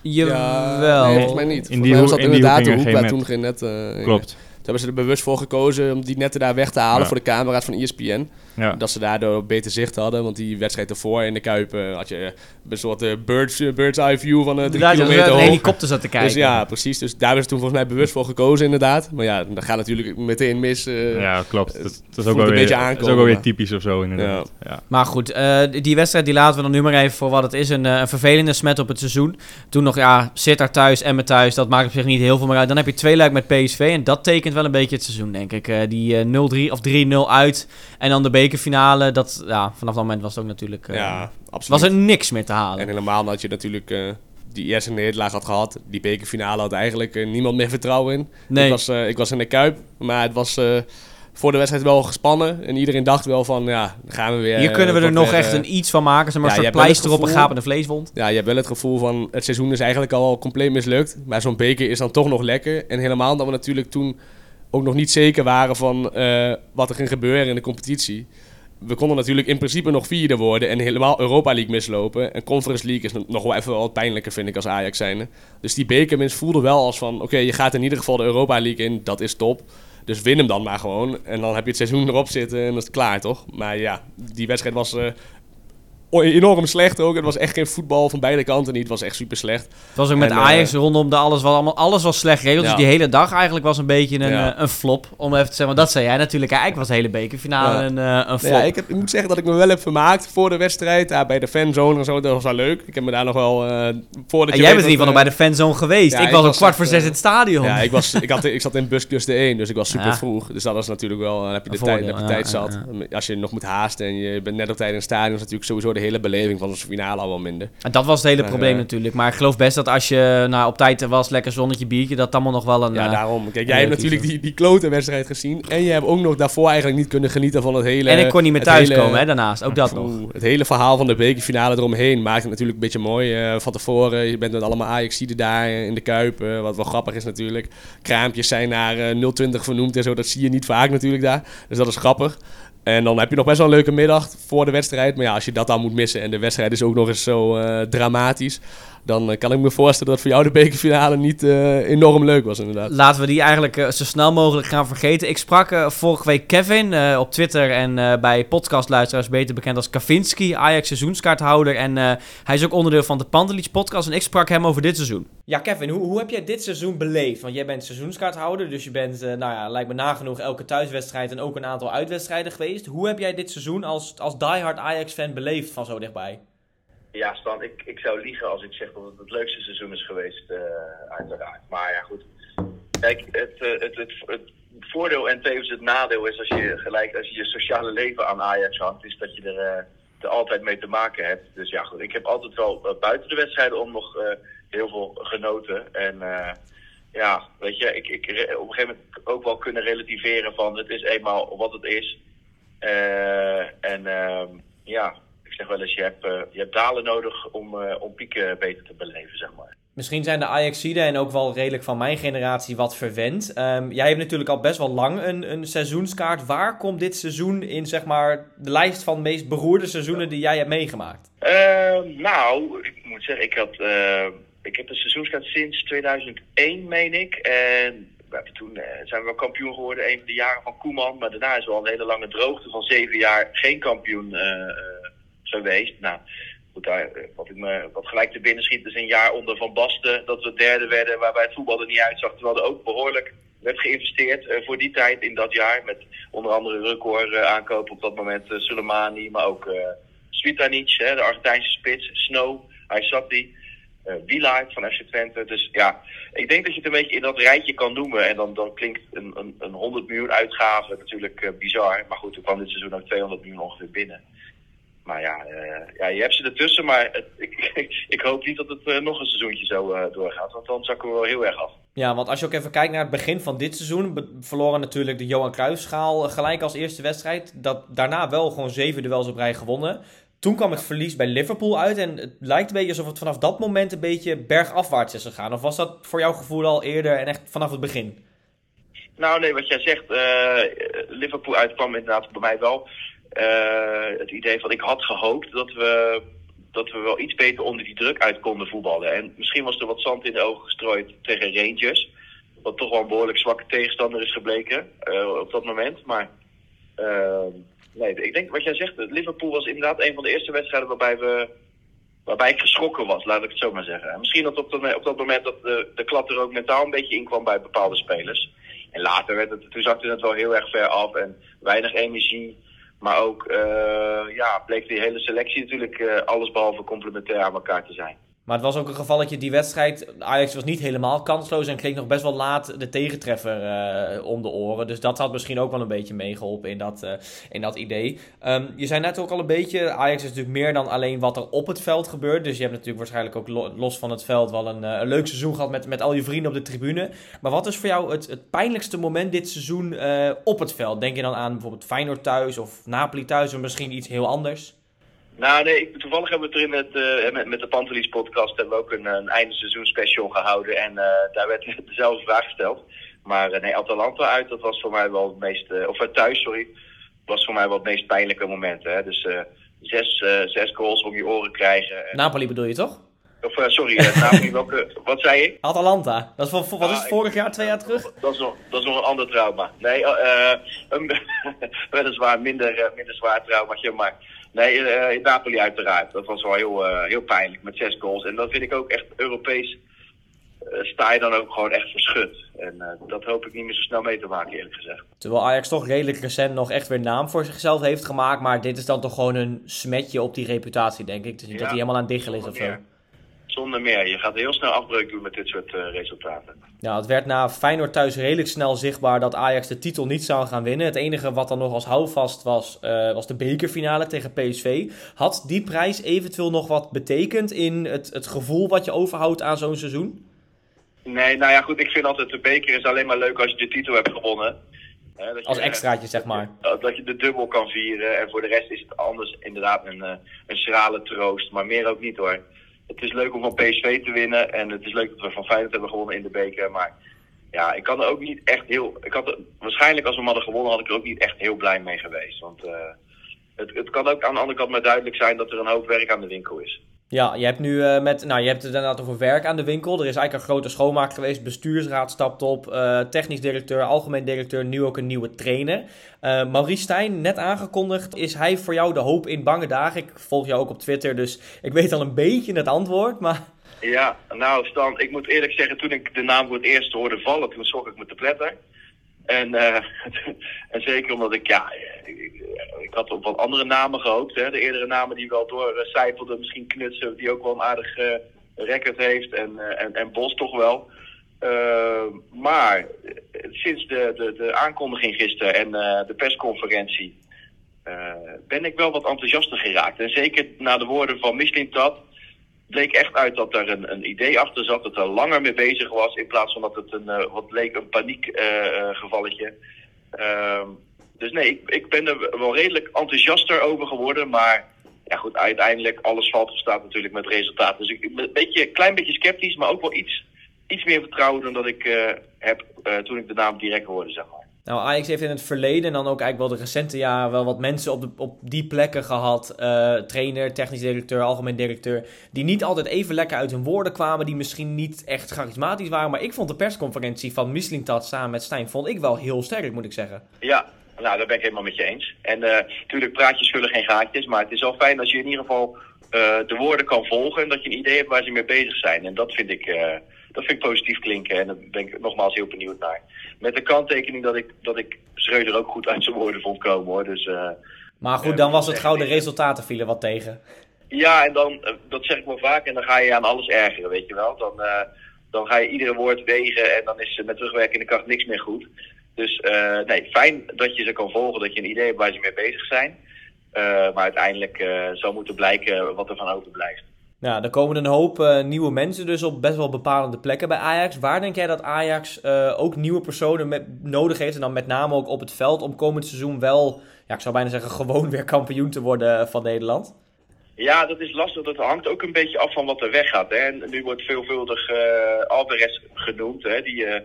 jawel. nee, volgens mij niet. In Volgens die mij was hoek- dat in die inderdaad hoek de hoek waar toen geen net... eh. Klopt. Toen hebben ze er bewust voor gekozen om die netten daar weg te halen Ja. voor de camera's van ESPN. Ja. Dat ze daardoor beter zicht hadden. Want die wedstrijd ervoor in de Kuip had je een soort eh, birds, eh, bird's eye view van eh drie je kilometer een hoog. helikopter zat te (laughs) kijken. Dus ja, precies. Dus daar ze toen volgens mij bewust voor gekozen inderdaad. Maar ja, dat gaat natuurlijk meteen mis. eh. Ja, klopt. Het is ook wel een weer, beetje het is ook wel weer typisch of zo, inderdaad. Ja. Maar goed, eh, die wedstrijd die laten we dan nu maar even voor wat het is. Een, eh, een vervelende smet op het seizoen. Toen nog, ja, zit daar thuis en met thuis. Dat maakt op zich niet heel veel meer uit. Dan heb je twee luik met PSV. En dat tekent wel een beetje het seizoen, denk ik. Eh, die eh, 0-3 of 3-0 uit. En dan de bekerfinale. Dat, ja, vanaf dat moment was het ook natuurlijk... eh, ja, absoluut. was er niks meer te halen. En helemaal dat je natuurlijk eh, die eerste nederlaag had gehad. Die bekerfinale had eigenlijk eh, niemand meer vertrouwen in. nee, Ik, was, ik was in de Kuip, maar het was voor de wedstrijd wel gespannen. En iedereen dacht wel van, ja, dan gaan we weer... hier kunnen we er nog weer, echt een iets van maken. Zeg maar ja, een soort op een gapende vleeswond. Ja, je hebt wel het gevoel van, het seizoen is eigenlijk al compleet mislukt. Maar zo'n beker is dan toch nog lekker. En helemaal dat we natuurlijk toen ook nog niet zeker waren van eh, wat er ging gebeuren in de competitie. We konden natuurlijk in principe nog vierde worden en helemaal Europa League mislopen. En Conference League is nog wel even wat pijnlijker, vind ik, als Ajax zijnde. Dus die bekerwinst voelde wel als van, oké, je gaat in ieder geval de Europa League in, dat is top. Dus win hem dan maar gewoon. En dan heb je het seizoen erop zitten en dan is klaar, toch? Maar ja, die wedstrijd was eh, enorm slecht ook. Het was echt geen voetbal van beide kanten niet. Het was echt super slecht. Het was ook met En, eh, Ajax rondom de alles, was allemaal, alles was slecht geregeld. Ja. Dus die hele dag eigenlijk was een beetje een, Ja. eh, een flop. Om even te zeggen, want dat zei jij natuurlijk. Eigenlijk was de hele bekerfinale Ja. een, eh, een flop. Nou ja, ik, heb, ik moet zeggen dat ik me wel heb vermaakt voor de wedstrijd. Ja, bij de fanzone en zo, dat was wel leuk. Ik heb me daar nog wel... voordat En jij bent in ieder geval nog bij de fanzone geweest. ik ik was om was kwart voor zes in het stadion. Ja, ik, was, ik, had, ik zat in buscluster 1, dus ik was super vroeg. Dus dat was natuurlijk wel... Dan heb je de tijd, heb je tijd zat. Als je nog moet haasten en je bent net op tijd in het stadion... is natuurlijk sowieso de hele beleving van zo'n finale al wel minder. En dat was het hele Maar, probleem eh, natuurlijk. Maar ik geloof best dat als je nou, op tijd was, lekker zonnetje, biertje, dat allemaal nog wel een... Ja, eh, daarom. Kijk, jij hebt relatief natuurlijk die, die klote wedstrijd gezien. En je hebt ook nog daarvoor eigenlijk niet kunnen genieten van het hele... en ik kon niet meer thuiskomen, hele- hè, daarnaast. Ook dat nog. Het hele verhaal van de bekerfinale eromheen maakt het natuurlijk een beetje mooi. eh, van tevoren, je bent met allemaal Ajaxiden daar eh, in de Kuip. eh, wat wel grappig is natuurlijk. Kraampjes zijn naar eh 020 vernoemd en zo. Dat zie je niet vaak natuurlijk daar. Dus dat is grappig. En dan heb je nog best wel een leuke middag voor de wedstrijd. Maar ja, als je dat dan moet missen en de wedstrijd is ook nog eens zo eh, dramatisch... dan eh, kan ik me voorstellen dat voor jou de bekerfinale niet eh, enorm leuk was inderdaad. Laten we die eigenlijk eh, zo snel mogelijk gaan vergeten. Ik sprak vorige week Kevin eh, op Twitter en eh, bij podcastluisteraars beter bekend als Kavinski, Ajax seizoenskaarthouder. En eh, hij is ook onderdeel van de Pantelich podcast en ik sprak hem over dit seizoen. Ja, Kevin, hoe, hoe heb jij dit seizoen beleefd? Want jij bent seizoenskaarthouder, dus je bent, nou ja, lijkt me nagenoeg elke thuiswedstrijd en ook een aantal uitwedstrijden geweest. Hoe heb jij dit seizoen als, als diehard Ajax-fan beleefd van zo dichtbij? Ja, Stan, ik, ik zou liegen als ik zeg dat het het leukste seizoen is geweest, eh, uiteraard. Maar ja, goed. Kijk, het, eh, het, het, het voordeel en tevens het nadeel is als je gelijk als je je sociale leven aan Ajax hangt, is dat je er, eh, er altijd mee te maken hebt. Dus ja, goed. Ik heb altijd wel buiten de wedstrijden om nog heel veel genoten. En ja, weet je, ik, ik op een gegeven moment ook wel kunnen relativeren van het is eenmaal wat het is. En ehm, ja, zeg wel eens, je hebt, eh, je hebt dalen nodig om, eh, om pieken beter te beleven, zeg maar. Misschien zijn de Ajaxiden en ook wel redelijk van mijn generatie wat verwend. Ehm, jij hebt natuurlijk al best wel lang een, een seizoenskaart. Waar komt dit seizoen in zeg maar, de lijst van de meest beroerde seizoenen die jij hebt meegemaakt? Ehm, nou, ik moet zeggen, ik, had, eh, ik heb een seizoenskaart sinds 2001, meen ik. En we toen zijn we wel kampioen geworden, een van de jaren van Koeman. Maar daarna is wel een hele lange droogte van zeven jaar geen kampioen geweest. Nou, goed, eh, wat, me, wat gelijk te binnen schiet is een jaar onder Van Basten. Dat we derde werden, waarbij het voetbal er niet uitzag. Terwijl er ook behoorlijk werd geïnvesteerd voor die tijd in dat jaar. Met onder andere record aankopen op dat moment Soleimani, maar ook uh, Svitanic, de Argentijnse spits, Snow, Aysati uh, van FC Twente. Dus ja, ik denk dat je het een beetje in dat rijtje kan noemen. En dan, dan klinkt een, een, een 100 miljoen uitgave natuurlijk bizar. Maar goed, er kwam dit seizoen ook 200 miljoen ongeveer binnen. Maar ja, uh, ja je hebt ze ertussen. Maar het, (laughs) ik, ik, hoop niet dat het nog een seizoentje zo doorgaat. Want dan zakken we wel heel erg af. Ja, want als je ook even kijkt naar het begin van dit seizoen, verloren natuurlijk de Johan Cruijffschaal gelijk als eerste wedstrijd. Dat daarna wel gewoon zeven duels op rij gewonnen. Toen kwam het verlies bij Liverpool uit en het lijkt een beetje alsof het vanaf dat moment een beetje bergafwaarts is gegaan. Of was dat voor jouw gevoel al eerder en echt vanaf het begin? Nou nee, wat jij zegt, Liverpool uitkwam inderdaad bij mij wel. Uh, het idee van ik had gehoopt dat we, dat we wel iets beter onder die druk uit konden voetballen. En misschien was er wat zand in de ogen gestrooid tegen Rangers. Wat toch wel een behoorlijk zwakke tegenstander is gebleken op dat moment. Maar nee, ik denk wat jij zegt, Liverpool was inderdaad een van de eerste wedstrijden waarbij we waarbij ik geschrokken was, laat ik het zo maar zeggen. En misschien dat op, op dat moment dat de, de klap er ook mentaal een beetje in kwam bij bepaalde spelers. En later werd het, toen zakte het wel heel erg ver af en weinig energie. Maar ook, uh, ja, bleek die hele selectie natuurlijk uh, alles behalve complementair aan elkaar te zijn. Maar het was ook een gevalletje, die wedstrijd. Ajax was niet helemaal kansloos en kreeg nog best wel laat de tegentreffer uh, om de oren. Dus dat had misschien ook wel een beetje meegeholpen in dat, uh, in dat idee. Um, je zei net ook al een beetje, Ajax is natuurlijk meer dan alleen wat er op het veld gebeurt. Dus je hebt natuurlijk waarschijnlijk ook lo los van het veld wel een, uh, een, leuk seizoen gehad met, met al je vrienden op de tribune. Maar wat is voor jou het, het pijnlijkste moment dit seizoen op het veld? Denk je dan aan bijvoorbeeld Feyenoord thuis of Napoli thuis of misschien iets heel anders? Nou, nee, ik, toevallig hebben we het er in het, uh, met, met de Pantelis podcast hebben we ook een, een einde seizoen special gehouden. En uh, daar werd dezelfde vraag gesteld. Maar uh, nee, Atalanta uit, dat was voor mij wel het meest, of thuis, sorry, was voor mij wel het meest pijnlijke moment. Hè? Dus zes, zes goals om je oren krijgen. Napoli bedoel je toch? Of sorry, Napoli, (laughs) welke, wat zei je? Atalanta. Dat is, wat, wat is het vorig jaar, twee jaar terug? Dat is nog, dat is nog een ander trauma. Nee, (laughs) uh, (laughs) weliswaar minder, minder zwaar traumaatje, maar Nee, uh, in Napoli uiteraard. Dat was wel heel, uh, heel pijnlijk met zes goals. En dat vind ik ook echt Europees. Uh, sta je dan ook gewoon echt verschut. En dat hoop ik niet meer zo snel mee te maken, eerlijk gezegd. Terwijl Ajax toch redelijk recent nog echt weer naam voor zichzelf heeft gemaakt. Maar dit is dan toch gewoon een smetje op die reputatie, denk ik. Het is niet ja, dat hij helemaal aan het diggelen is of zo. Zonder meer. Je gaat heel snel afbreuk doen met dit soort uh, resultaten. Ja, het werd na Feyenoord thuis redelijk snel zichtbaar dat Ajax de titel niet zou gaan winnen. Het enige wat dan nog als houvast was, uh, was de bekerfinale tegen PSV. Had die prijs eventueel nog wat betekend in het, het gevoel wat je overhoudt aan zo'n seizoen? Nee, nou ja goed, ik vind altijd de beker is alleen maar leuk als je de titel hebt gewonnen. dat als extraatje, zeg maar. Dat je de dubbel kan vieren. En voor de rest is het anders inderdaad een, eh, een schrale troost. Maar meer ook niet hoor het is leuk om van PSV te winnen. En het is leuk dat we van Feyenoord hebben gewonnen in de beker. Maar ja, ik kan er ook niet echt heel... Ik had waarschijnlijk als we hadden gewonnen had ik er ook niet echt heel blij mee geweest. Want uh, het, het kan ook aan de andere kant maar duidelijk zijn dat er een hoop werk aan de winkel is. Ja, je hebt nu uh, met, nou, je hebt het inderdaad over werk aan de winkel. Er is eigenlijk een grote schoonmaak geweest. Bestuursraad stapt op, uh, technisch directeur, algemeen directeur, nu ook een nieuwe trainer. Uh, Maurice Stijn, net aangekondigd, is hij voor jou de hoop in bange dagen? Ik volg jou ook op Twitter, dus ik weet al een beetje het antwoord, maar... Ja, nou Stan, ik moet eerlijk zeggen, toen ik de naam voor het eerst hoorde vallen, toen schrok ik me te pletter. En, (laughs) en zeker omdat ik, ja, ik, ik had op wat andere namen gehoopt. Hè. De eerdere namen die wel doorcijpelden, misschien Knutsen, die ook wel een aardig uh, record heeft. En, uh, en, en Bos toch wel. Maar sinds de, de, de aankondiging gisteren en de persconferentie ben ik wel wat enthousiaster geraakt. En zeker na de woorden van Mislintat bleek echt uit dat er een, een idee achter zat, dat er langer mee bezig was, in plaats van dat het een, wat leek een paniekgevalletje. Uh, dus nee, ik, ik ben er wel redelijk enthousiaster over geworden. Maar ja, goed, uiteindelijk alles valt of staat natuurlijk met resultaten. Dus ik ben een beetje, klein beetje sceptisch, maar ook wel iets, iets meer vertrouwen dan dat ik heb toen ik de naam direct hoorde, zeg maar. Nou, Ajax heeft in het verleden en dan ook eigenlijk wel de recente jaren wel wat mensen op, de, op die plekken gehad. Uh, trainer, technisch directeur, algemeen directeur. Die niet altijd even lekker uit hun woorden kwamen. Die misschien niet echt charismatisch waren. Maar ik vond de persconferentie van Mislintat samen met Stijn vond ik wel heel sterk, moet ik zeggen. Ja, nou, dat ben ik helemaal met je eens. En uh, natuurlijk, praatjes vullen geen gaatjes. Maar het is wel fijn als je in ieder geval eh, de woorden kan volgen en dat je een idee hebt waar ze mee bezig zijn. En dat vind ik, eh, dat vind ik positief klinken en daar ben ik nogmaals heel benieuwd naar. Met de kanttekening dat ik, dat ik Schreuder ook goed uit zijn woorden vond komen hoor. Dus, eh, Maar goed, dan was het gauw de resultaten vielen wat tegen. ja, en dan, eh, dat zeg ik wel vaak, en dan ga je aan alles ergeren, weet je wel. Dan, eh, dan ga je iedere woord wegen en dan is met terugwerkende kracht niks meer goed. Dus eh, nee, fijn dat je ze kan volgen, dat je een idee hebt waar ze mee bezig zijn. Eh, maar uiteindelijk eh, zal moeten blijken wat er van overblijft. Nou, er komen een hoop eh, nieuwe mensen dus op best wel bepalende plekken bij Ajax. Waar denk jij dat Ajax eh, ook nieuwe personen met, nodig heeft? En dan met name ook op het veld om komend seizoen wel, ja, ik zou bijna zeggen, gewoon weer kampioen te worden van Nederland? Ja, dat is lastig. Dat hangt ook een beetje af van wat er weggaat. En nu wordt veelvuldig eh Alvarez genoemd. Hè. Die, eh,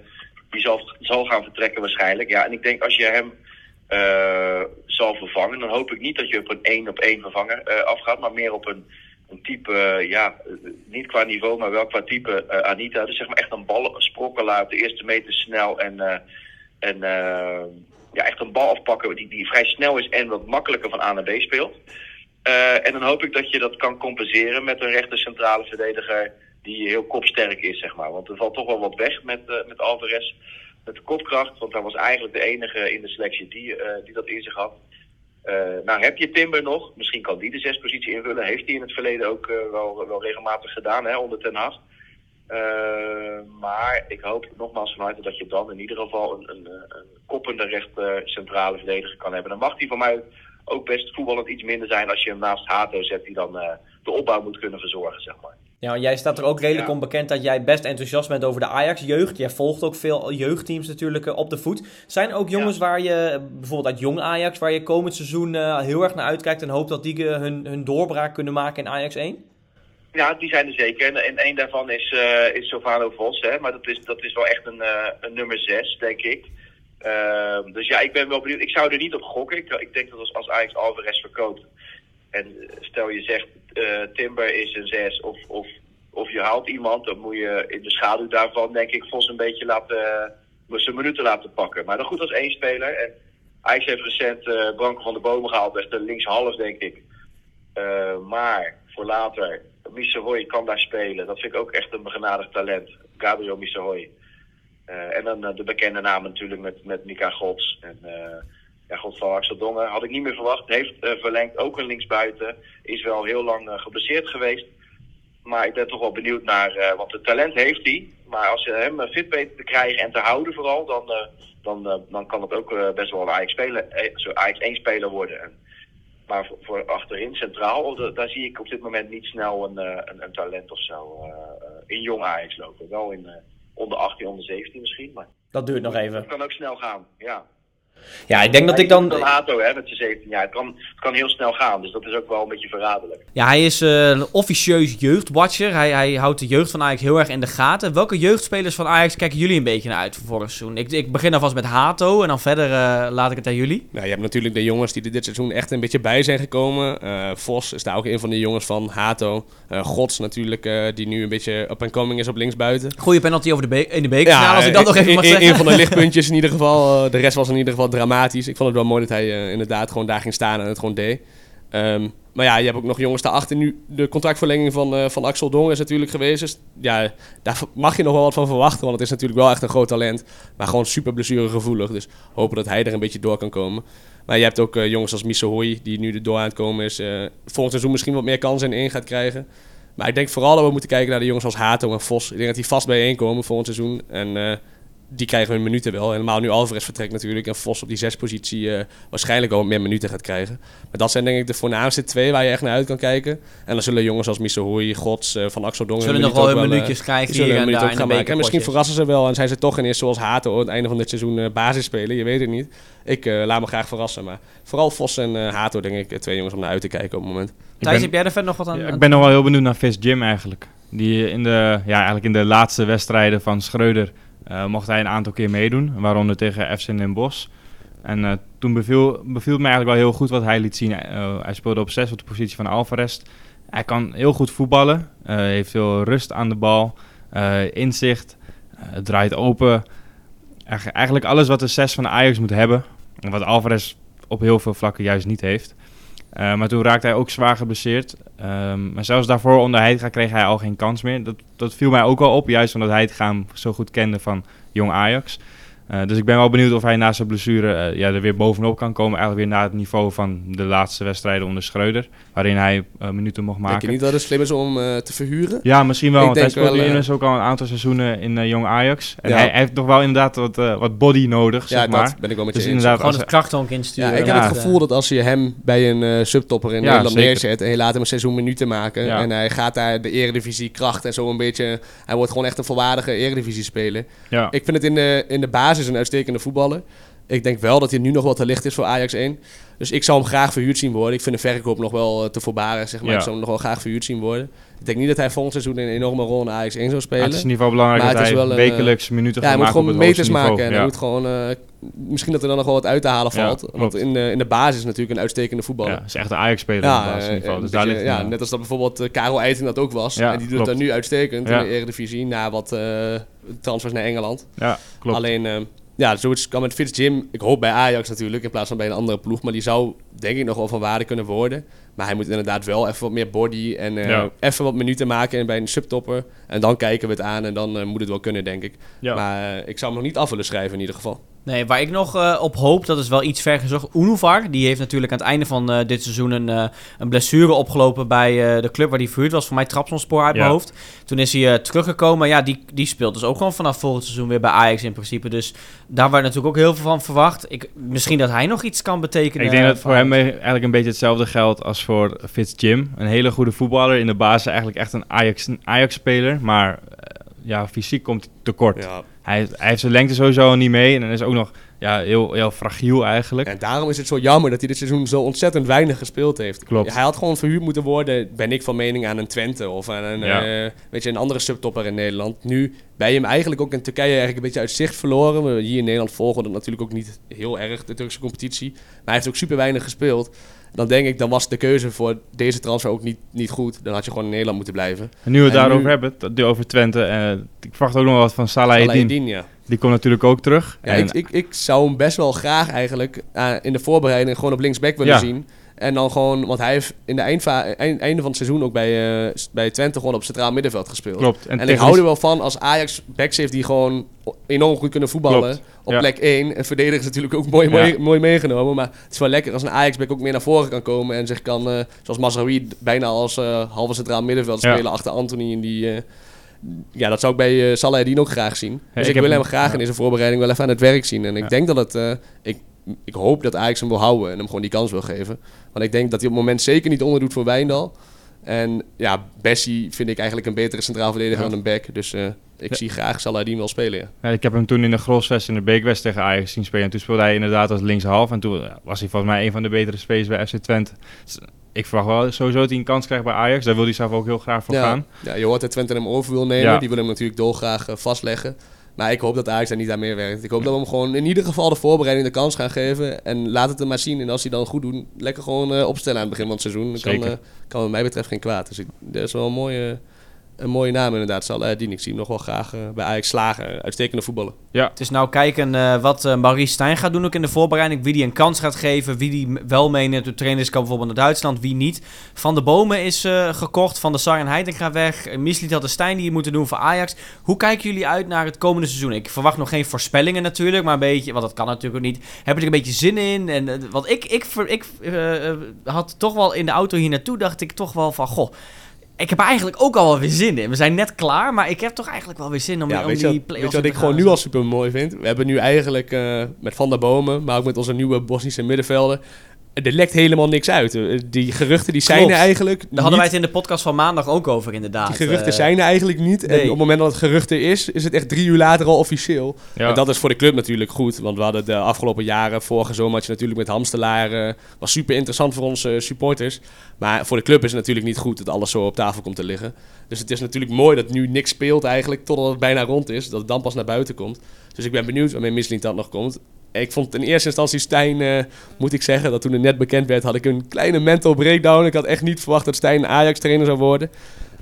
die zal, zal gaan vertrekken waarschijnlijk. Ja, en ik denk als je hem eh, zal vervangen, dan hoop ik niet dat je op een één op één vervanger eh, afgaat, maar meer op een, een type, eh, ja, eh, niet qua niveau, maar wel qua type eh, Anita. Dus zeg maar echt een bal, sprokkelaar op de eerste meter snel en, en ja, echt een bal afpakken die, die vrij snel is en wat makkelijker van A naar B speelt. En dan hoop ik dat je dat kan compenseren met een rechter centrale verdediger die heel kopsterk is, zeg maar. Want er valt toch wel wat weg met, eh, met Alvarez. Met de kopkracht, want hij was eigenlijk de enige in de selectie die, die dat in zich had. Eh, nou heb je Timber nog, misschien kan die de zespositie invullen. Heeft hij in het verleden ook eh, wel, wel regelmatig gedaan, hè, onder Ten Hag. Eh, maar ik hoop nogmaals van harte dat je dan in ieder geval een, een, een koppende rechter centrale verdediger kan hebben. Dan mag die van mij ook best voetballend iets minder zijn als je hem naast Hato zet die dan de opbouw moet kunnen verzorgen, zeg maar. Ja, jij staat er ook redelijk Ja. om bekend dat jij best enthousiast bent over de Ajax-jeugd. Jij volgt ook veel jeugdteams natuurlijk eh, op de voet. Zijn er ook jongens waar je, eh, bijvoorbeeld uit jong Ajax, waar je komend seizoen eh, heel erg naar uitkijkt en hoopt dat die hun, hun doorbraak kunnen maken in Ajax 1? Ja, die zijn er zeker. En, en één daarvan is, eh is Vos, hè. Maar dat is, dat is wel echt een, een nummer zes, denk ik. Ehm, dus ja, ik ben wel benieuwd. Ik zou er niet op gokken. Ik, ik denk dat als, als Ajax Alvarez verkoopt... en stel je zegt Timber is een zes of, of, of je haalt iemand... dan moet je in de schaduw daarvan, denk ik, Vos een beetje laten... Uh, zijn minuten laten pakken. Maar dan goed als één speler. En Ajax heeft recent eh Branko van de Bomen gehaald. Echt de linkshalf, denk ik. Eh, maar voor later, Misehoy kan daar spelen. Dat vind ik ook echt een begenadigd talent. Gabriel Misehoy. Eh en dan eh, de bekende naam natuurlijk met, met Mika Gods. En eh ja, God van Axel Dongen had ik niet meer verwacht. Heeft eh, verlengd, ook een linksbuiten. Is wel heel lang eh, geblesseerd geweest. Maar ik ben toch wel benieuwd naar, eh, want het talent heeft hij. Maar als je hem fit weet te krijgen en te houden vooral, dan, dan, dan kan het ook best wel een Ajax, speler, zo Ajax 1 speler worden. En, maar voor, voor achterin, centraal, da- daar zie ik op dit moment niet snel een, een, een talent of zo in jong Ajax lopen. Wel in onder 18, onder 17 misschien, maar Dat duurt nog even. het kan ook snel gaan. Ja. Ja, ik denk dat ik dan... Hato, hè, met zijn 17 jaar. Het kan, het kan heel snel gaan, dus dat is ook wel een beetje verraderlijk. Ja, hij is eh, een officieus jeugdwatcher. Hij, hij houdt de jeugd van Ajax heel erg in de gaten. Welke jeugdspelers van Ajax kijken jullie een beetje naar uit voor vorig seizoen? Ik, ik begin alvast met Hato en dan verder eh, laat ik het aan jullie. Nou, je hebt natuurlijk de jongens die er dit seizoen echt een beetje bij zijn gekomen. Eh, Vos is daar ook een van de jongens van. Hato. Eh, Gods natuurlijk, eh, die nu een beetje up and coming is op linksbuiten. Goeie penalty over de be- in de bekerfinale, als ik dat nog even een- mag een- zeggen. Een van de lichtpuntjes (laughs) in ieder geval. Eh, de rest was in ieder geval dramatisch. Ik vond het wel mooi dat hij eh, inderdaad gewoon daar ging staan en het gewoon deed. Ehm, maar ja, je hebt ook nog jongens daarachter. Nu, de contractverlenging van, eh, van Axel Dongen is natuurlijk geweest. Dus ja, daar mag je nog wel wat van verwachten. Want het is natuurlijk wel echt een groot talent. Maar gewoon super blessuregevoelig. Dus hopen dat hij er een beetje door kan komen. Maar je hebt ook eh, jongens als Miso Hoy, die nu er door aan het komen is. volgend seizoen misschien wat meer kansen in gaat krijgen. Maar ik denk vooral dat we moeten kijken naar de jongens als Hato en Vos. Ik denk dat die vast bijeenkomen volgend seizoen. En die krijgen hun minuten wel. Helemaal nu Alvarez vertrekt natuurlijk. En Vos op die zespositie eh waarschijnlijk wat meer minuten gaat krijgen. Maar dat zijn denk ik de voornaamste twee waar je echt naar uit kan kijken. En dan zullen jongens als Miso Hoy, Gods, eh, Van Axel Dongen... Zullen nog wel hun minuut ook minuutjes eh, krijgen die zullen hier en daar ook gaan maken. En misschien verrassen ze wel en zijn ze toch ineens zoals Hato aan het einde van dit seizoen eh, basis spelen. Je weet het niet. Ik eh, laat me graag verrassen. Maar vooral Vos en eh, Hato denk ik twee jongens om naar uit te kijken op het moment. Thijs, ben- heb jij er verder nog wat aan? Ja, ik ben nog wel heel benieuwd naar Vis Jim eigenlijk. Die in de, ja, eigenlijk in de laatste wedstrijden van Schreuder mocht hij een aantal keer meedoen. Waaronder tegen FC Den Bosch. En eh, toen beviel, beviel het me eigenlijk wel heel goed wat hij liet zien. Eh, hij speelde op 6 op de positie van Alvarez. Hij kan heel goed voetballen. eh, heeft veel rust aan de bal. eh, inzicht. eh, draait open. Eigen- eigenlijk alles wat de 6 van Ajax moet hebben. En wat Alvarez op heel veel vlakken juist niet heeft. Eh, maar toen raakte hij ook zwaar geblesseerd. Ehm, maar zelfs daarvoor onder Heitinga kreeg hij al geen kans meer. Dat, dat viel mij ook wel op, juist omdat Heitinga hem zo goed kende van jong Ajax. Uh, dus ik ben wel benieuwd of hij na zijn blessure uh, ja, er weer bovenop kan komen. Eigenlijk weer naar het niveau van de laatste wedstrijden onder Schreuder. Waarin hij uh, minuten mocht maken. Denk je niet dat het slim is om te verhuren? Ja, misschien wel. Ik want hij speelde inmiddels ook al een aantal seizoenen in Jong Ajax. En ja. hij, hij, heeft nog wel inderdaad wat, wat body nodig, ja, zeg maar. dat ben ik wel met je dus eens. Inderdaad, Gewoon het krachtonk insturen. Ja, ik heb het gevoel dat als je hem bij een subtopper in Nederland zeker. neerzet... en je laat hem een seizoen minuten maken... en hij gaat daar de eredivisie kracht en zo een beetje... hij wordt gewoon echt een volwaardige eredivisie speler. Ik vind het in de, in de basis een uitstekende voetbal voetballen. Ik denk wel dat hij nu nog wat te licht is voor Ajax 1. Dus ik zou hem graag verhuurd zien worden. Ik vind de verkoop nog wel eh, te voorbaren, zeg maar. Ja. Ik zou hem nog wel graag verhuurd zien worden. Ik denk niet dat hij volgend seizoen een enorme rol in Ajax 1 zou spelen. het is in ieder geval belangrijk Maar dat is hij een, wekelijks minuten ja, gaat hij moet maken gewoon meters maken. En hij moet gewoon... eh, misschien dat er dan nog wel wat uit te halen valt. Want in de, in de basis is natuurlijk een uitstekende voetballer. Ja, is echt een Ajax-speler Ja, het laatste eh, Dus beetje- ja, net als dat bijvoorbeeld eh, Karel Eiting dat ook was. Ja, en die doet het dan nu uitstekend in de Eredivisie. Na wat eh, transfers naar Engeland. Ja, klopt. Alleen, eh, ja, zoiets kan met Fitz Jim. Ik hoop bij Ajax natuurlijk, in plaats van bij een andere ploeg. Maar die zou denk ik nog wel van waarde kunnen worden. Maar hij moet inderdaad wel even wat meer body en Ja. even wat minuten maken bij een subtopper. En dan kijken we het aan en dan moet het wel kunnen, denk ik. Ja. Maar ik zou hem nog niet af willen schrijven in ieder geval. Nee, waar ik nog eh, op hoop, dat is wel iets ver gezocht. Unuvar, die heeft natuurlijk aan het einde van eh, dit seizoen een, eh, een blessure opgelopen bij eh, de club waar hij verhuurd was. Voor mij Trabzonspor uit mijn hoofd. Toen is hij eh, teruggekomen. Ja, die, die speelt dus ook gewoon vanaf volgend seizoen weer bij Ajax in principe. Dus daar werd natuurlijk ook heel veel van verwacht. Ik, misschien dat hij nog iets kan betekenen. Ik denk dat voor hem eigenlijk een beetje hetzelfde geldt als voor Fitz Jim. Een hele goede voetballer. In de basis eigenlijk echt een Ajax- een Ajax-speler. maar eh, ja, fysiek komt hij tekort. Ja. Hij, hij heeft zijn lengte sowieso niet mee. En hij is ook nog ja, heel, heel fragiel eigenlijk. En daarom is het zo jammer dat hij dit seizoen zo ontzettend weinig gespeeld heeft. Klopt. Hij had gewoon verhuurd moeten worden, ben ik van mening, aan een Twente of aan een, Ja. eh, weet je, een andere subtopper in Nederland. Nu ben je hem eigenlijk ook in Turkije eigenlijk een beetje uit zicht verloren. We hier in Nederland volgen dat natuurlijk ook niet heel erg, de Turkse competitie. Maar hij heeft ook super weinig gespeeld. Dan denk ik, dan was de keuze voor deze transfer ook niet, niet goed. Dan had je gewoon in Nederland moeten blijven. En nu we het En daarover nu- hebben, dat- over Twente. eh, ik verwacht ook nog wel wat van Salah Eddin. Ja. Die komt natuurlijk ook terug. Ja, En- ik, ik, ik zou hem best wel graag eigenlijk eh, in de voorbereiding gewoon op linksback willen Ja. zien. En dan gewoon, want hij heeft in de eind, einde van het seizoen ook bij, eh, bij Twente gewoon op centraal middenveld gespeeld. Klopt. En, ik hou er wel van als Ajax backs heeft die gewoon enorm goed kunnen voetballen Klopt, op ja. plek 1. En verdedigen is natuurlijk ook mooi, Ja. mooi, mooi meegenomen. Maar het is wel lekker als een Ajax-back ook meer naar voren kan komen. En zich kan, eh, zoals Mazraoui, bijna als eh, halve centraal middenveld Ja. spelen achter Anthony. En die, ja, dat zou ik bij eh Salah ook graag zien. Dus ik wil hem- graag in deze voorbereiding wel even aan het werk zien. En ik denk dat het... ik, ik hoop dat Ajax hem wil houden en hem gewoon die kans wil geven. Want ik denk dat hij op het moment zeker niet onderdoet voor Wijndal. En ja, Bessie vind ik eigenlijk een betere centraal verdediger Ja. dan een back. Dus eh, ik Ja. zie graag Saladin wel spelen, ja. Ja, ik heb hem toen in de Grosvest in de Beekwest tegen Ajax zien spelen. En toen speelde hij inderdaad als linkshalf. En toen ja, was hij volgens mij een van de betere spelers bij FC Twente. Dus ik verwacht wel sowieso dat hij een kans krijgt bij Ajax. Daar wil hij zelf ook heel graag voor gaan. Ja, je hoort dat Twente hem over wil nemen. Die wil hem natuurlijk dolgraag eh, vastleggen. Maar ik hoop dat Ajax daar niet aan meer werkt. Ik hoop dat we hem gewoon in ieder geval de voorbereiding de kans gaan geven. En laat het er maar zien. En als hij dan goed doet, lekker gewoon eh, opstellen aan het begin van het seizoen. Dan kan, eh, kan wat mij betreft geen kwaad. Dus ik, dat is wel een mooie, een mooie naam inderdaad. Saladin. Ik zie hem nog wel graag eh, bij Ajax slagen. Uitstekende voetballen. Het is nou kijken eh, wat eh, Maurice Stijn gaat doen ook in de voorbereiding. Wie die een kans gaat geven. Wie die wel meeneemt. De trainers kan bijvoorbeeld naar Duitsland. Wie niet. Van de Bomen is eh, gekocht. Van de Sar en weg. Uh, Misliet had de Stijn die het moeten doen voor Ajax. Hoe kijken jullie uit naar het komende seizoen? Ik verwacht nog geen voorspellingen natuurlijk. Maar een beetje, want dat kan natuurlijk ook niet. Heb je er een beetje zin in? En, eh, want ik, ik, ik eh, eh, had toch wel in de auto hier naartoe. Dacht ik toch wel van. Goh. Ik heb eigenlijk ook al wel weer zin in. We zijn net klaar, maar ik heb toch eigenlijk wel weer zin om, Ja, om die play-offs weet je wat ik gewoon nu al super mooi vind? We hebben nu eigenlijk eh, met Van der Bomen, maar ook met onze nieuwe Bosnische middenvelden. Er lekt helemaal niks uit. Eh, Die geruchten die zijn Klopt. er eigenlijk Daar hadden wij het in de podcast van maandag ook over, inderdaad. Die geruchten Eh, zijn er eigenlijk niet. nee. En op het moment dat het gerucht er is, is het echt drie uur later al officieel. Ja. En dat is voor de club natuurlijk goed. Want we hadden de afgelopen jaren, vorige zomer had je natuurlijk met Hamstelaar. eh, was super interessant voor onze supporters. Maar voor de club is het natuurlijk niet goed dat alles zo op tafel komt te liggen. Dus het is natuurlijk mooi dat nu niks speelt eigenlijk, totdat het bijna rond is. Dat het dan pas naar buiten komt. Dus ik ben benieuwd waarmee Misling dat nog komt. Ik vond in eerste instantie Stijn, eh, moet ik zeggen, dat toen het net bekend werd, had ik een kleine mental breakdown. Ik had echt niet verwacht dat Stijn Ajax-trainer zou worden.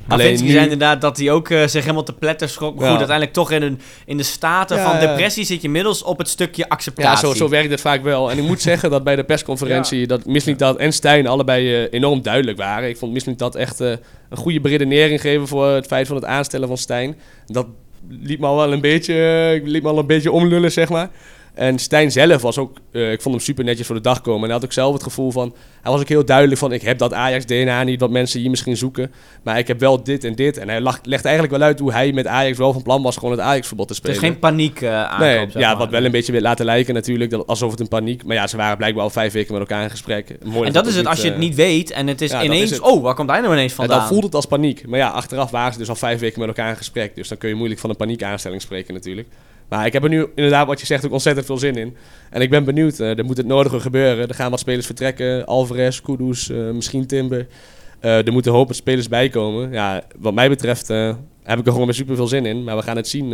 Alleen nu- zei inderdaad dat hij ook eh, zich helemaal te pletter schrok. Maar Ja. goed, uiteindelijk toch in, een, in de staten Ja, van ja. depressie zit je inmiddels op het stukje Ja, acceptatie. zo, zo werkt het vaak wel. En ik moet zeggen dat bij de persconferentie dat Mislintat en Stijn allebei eh, enorm duidelijk waren. Ik vond Mislintat echt eh, een goede beredenering geven voor het feit van het aanstellen van Stijn. Dat liet me al wel een beetje, liet me al een beetje omlullen, zeg maar. En Stijn zelf was ook, eh, ik vond hem super netjes voor de dag komen. En hij had ook zelf het gevoel van, hij was ook heel duidelijk van, ik heb dat Ajax-DNA niet, wat mensen hier misschien zoeken. Maar ik heb wel dit en dit. En hij lag, legt eigenlijk wel uit hoe hij met Ajax wel van plan was gewoon het Ajax-verbod te het spelen. is geen paniek eh aankoop, Nee, ja, maar. wat wel een beetje weer laten lijken natuurlijk, dat, alsof het een paniek... Maar ja, ze waren blijkbaar al vijf weken met elkaar in gesprek. Mooi En dat is het, als je het eh, niet weet en het is ja, ineens... is het. Oh, waar komt hij nou ineens en vandaan? dan voelt het als paniek. Maar ja, achteraf waren ze dus al vijf weken met elkaar in gesprek. Dus dan kun je moeilijk van een paniekaanstelling spreken natuurlijk. Maar ik heb er nu inderdaad, wat je zegt, ook ontzettend veel zin in. En ik ben benieuwd. eh, er moet het nodige gebeuren. Er gaan wat spelers vertrekken. Alvarez, Kudus, eh, misschien Timber. Eh, er moeten hoop spelers bij komen. Ja, wat mij betreft heb ik er gewoon weer super veel zin in. Maar we gaan het zien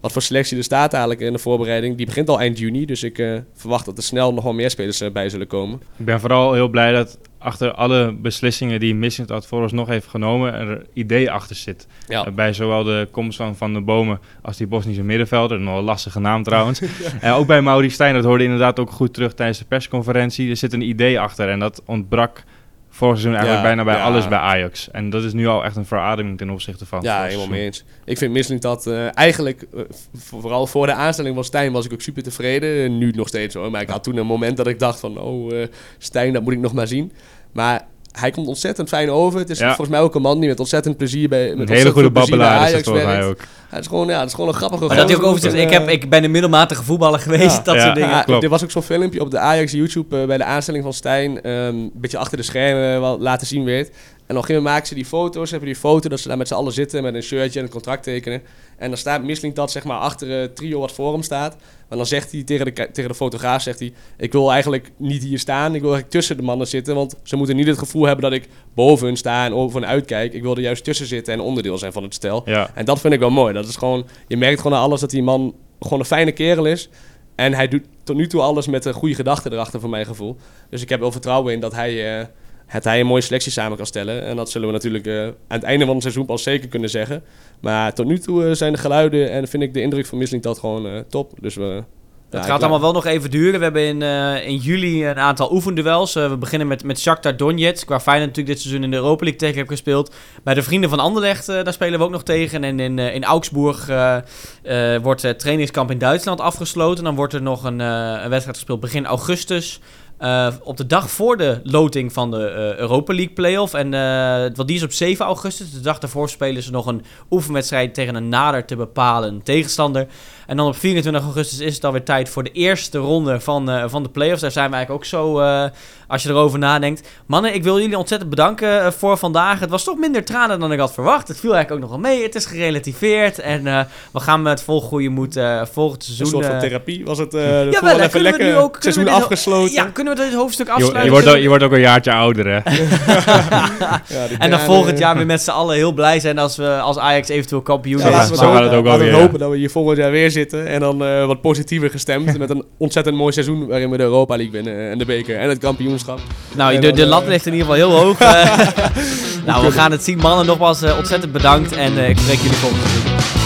wat voor selectie er staat eigenlijk in de voorbereiding. Die begint al eind juni. Dus ik verwacht dat er snel nog wel meer spelers bij zullen komen. Ik ben vooral heel blij dat achter alle beslissingen die Missing had vooralsnog heeft genomen, er idee achter zit. Ja. Eh, Bij zowel de komst van Van de Bomen als die Bosnische middenvelder, nog een lastige naam trouwens. (laughs) En ook bij Mauri Stijn, dat hoorde inderdaad ook goed terug tijdens de persconferentie. Er zit een idee achter en dat ontbrak vorig seizoen eigenlijk bijna bij alles bij Ajax. En dat is nu al echt een verademing ten opzichte van Ja, helemaal mee eens. Ik vind Misling dat eh, eigenlijk, eh, vooral voor de aanstelling van Stijn was ik ook super tevreden. Nu nog steeds hoor, maar ik had toen een moment dat ik dacht van, oh eh, Stijn, dat moet ik nog maar zien. Maar hij komt ontzettend fijn over. Het is Ja. volgens mij ook een man die met ontzettend plezier bij met Een hele goede babbelaar is dat volgens mij werkt. ook. Hij is gewoon, ja, het is gewoon een grappige Maar dat hij ook over zegt, ik, heb, ik ben een middelmatige voetballer (laughs) geweest, Ja. dat Ja. soort dingen. ja, klopt. er was ook zo'n filmpje op de Ajax YouTube eh, bij de aanstelling van Stijn. ehm, een beetje achter de schermen wat laten zien werd. En op een gegeven moment maken ze die foto's. Hebben die foto dat ze daar met z'n allen zitten met een shirtje en een contract tekenen. En dan staat Misling dat zeg maar achter het trio wat voor hem staat. Maar dan zegt hij tegen de, tegen de fotograaf, zegt hij... Ik wil eigenlijk niet hier staan. Ik wil eigenlijk tussen de mannen zitten. Want ze moeten niet het gevoel hebben dat ik boven hun sta en over hen uitkijk. Ik wil er juist tussen zitten en onderdeel zijn van het stel. Ja. En dat vind ik wel mooi. Dat is gewoon, je merkt gewoon aan alles dat die man gewoon een fijne kerel is. En hij doet tot nu toe alles met een goede gedachte erachter, voor mijn gevoel. Dus ik heb wel vertrouwen in dat hij, eh, het hij een mooie selectie samen kan stellen. En dat zullen we natuurlijk eh, aan het einde van het seizoen pas zeker kunnen zeggen. Maar tot nu toe eh, zijn de geluiden en vind ik de indruk van Misling dat gewoon eh, top. Dus we... Het gaat allemaal wel nog even duren. We hebben in, in juli een aantal oefenduels. We beginnen met, met Shakhtar Donetsk, waar Feyenoord natuurlijk dit seizoen in de Europa League tegen heeft gespeeld. Bij de Vrienden van Anderlecht, daar spelen we ook nog tegen. En in, in Augsburg wordt het trainingskamp in Duitsland afgesloten. Dan wordt er nog een, een wedstrijd gespeeld begin augustus. Eh, op de dag voor de loting van de eh, Europa League playoff. En want die is op 7 augustus. De dag daarvoor spelen ze nog een oefenwedstrijd tegen een nader te bepalen tegenstander. En dan op 24 augustus is het alweer tijd voor de eerste ronde van, eh, van de playoffs. Daar zijn we eigenlijk ook zo, eh, als je erover nadenkt. Mannen, ik wil jullie ontzettend bedanken eh, voor vandaag. Het was toch minder tranen dan ik had verwacht. Het viel eigenlijk ook nog wel mee. Het is gerelativeerd. En eh, we gaan met vol goede moed eh volgend Een seizoen... soort van therapie was het. eh ja, ja, wel, wel even kunnen we lekker. nu ook... kunnen seizoen we dit- afgesloten. Ja, kunnen we dit hoofdstuk Je, afsluiten? je, wordt ook, je wordt ook een jaartje ouder, hè? (laughs) Ja, die En dan volgend jaar weer met z'n allen heel blij zijn als, we, als Ajax eventueel kampioen Ja, is. zo het gaat hopen. het ook Laten we alweer, hopen dat we hier volgend jaar weer zitten. En dan eh, wat positiever gestemd. (laughs) met een ontzettend mooi seizoen waarin we de Europa League winnen. En de beker en het kampioenschap. Nou, En de, dan, de eh, lat ligt in ieder geval heel hoog. (laughs) Eh, (laughs) nou, we gaan het zien. Mannen, nogmaals ontzettend bedankt. En ik spreek jullie volgende keer.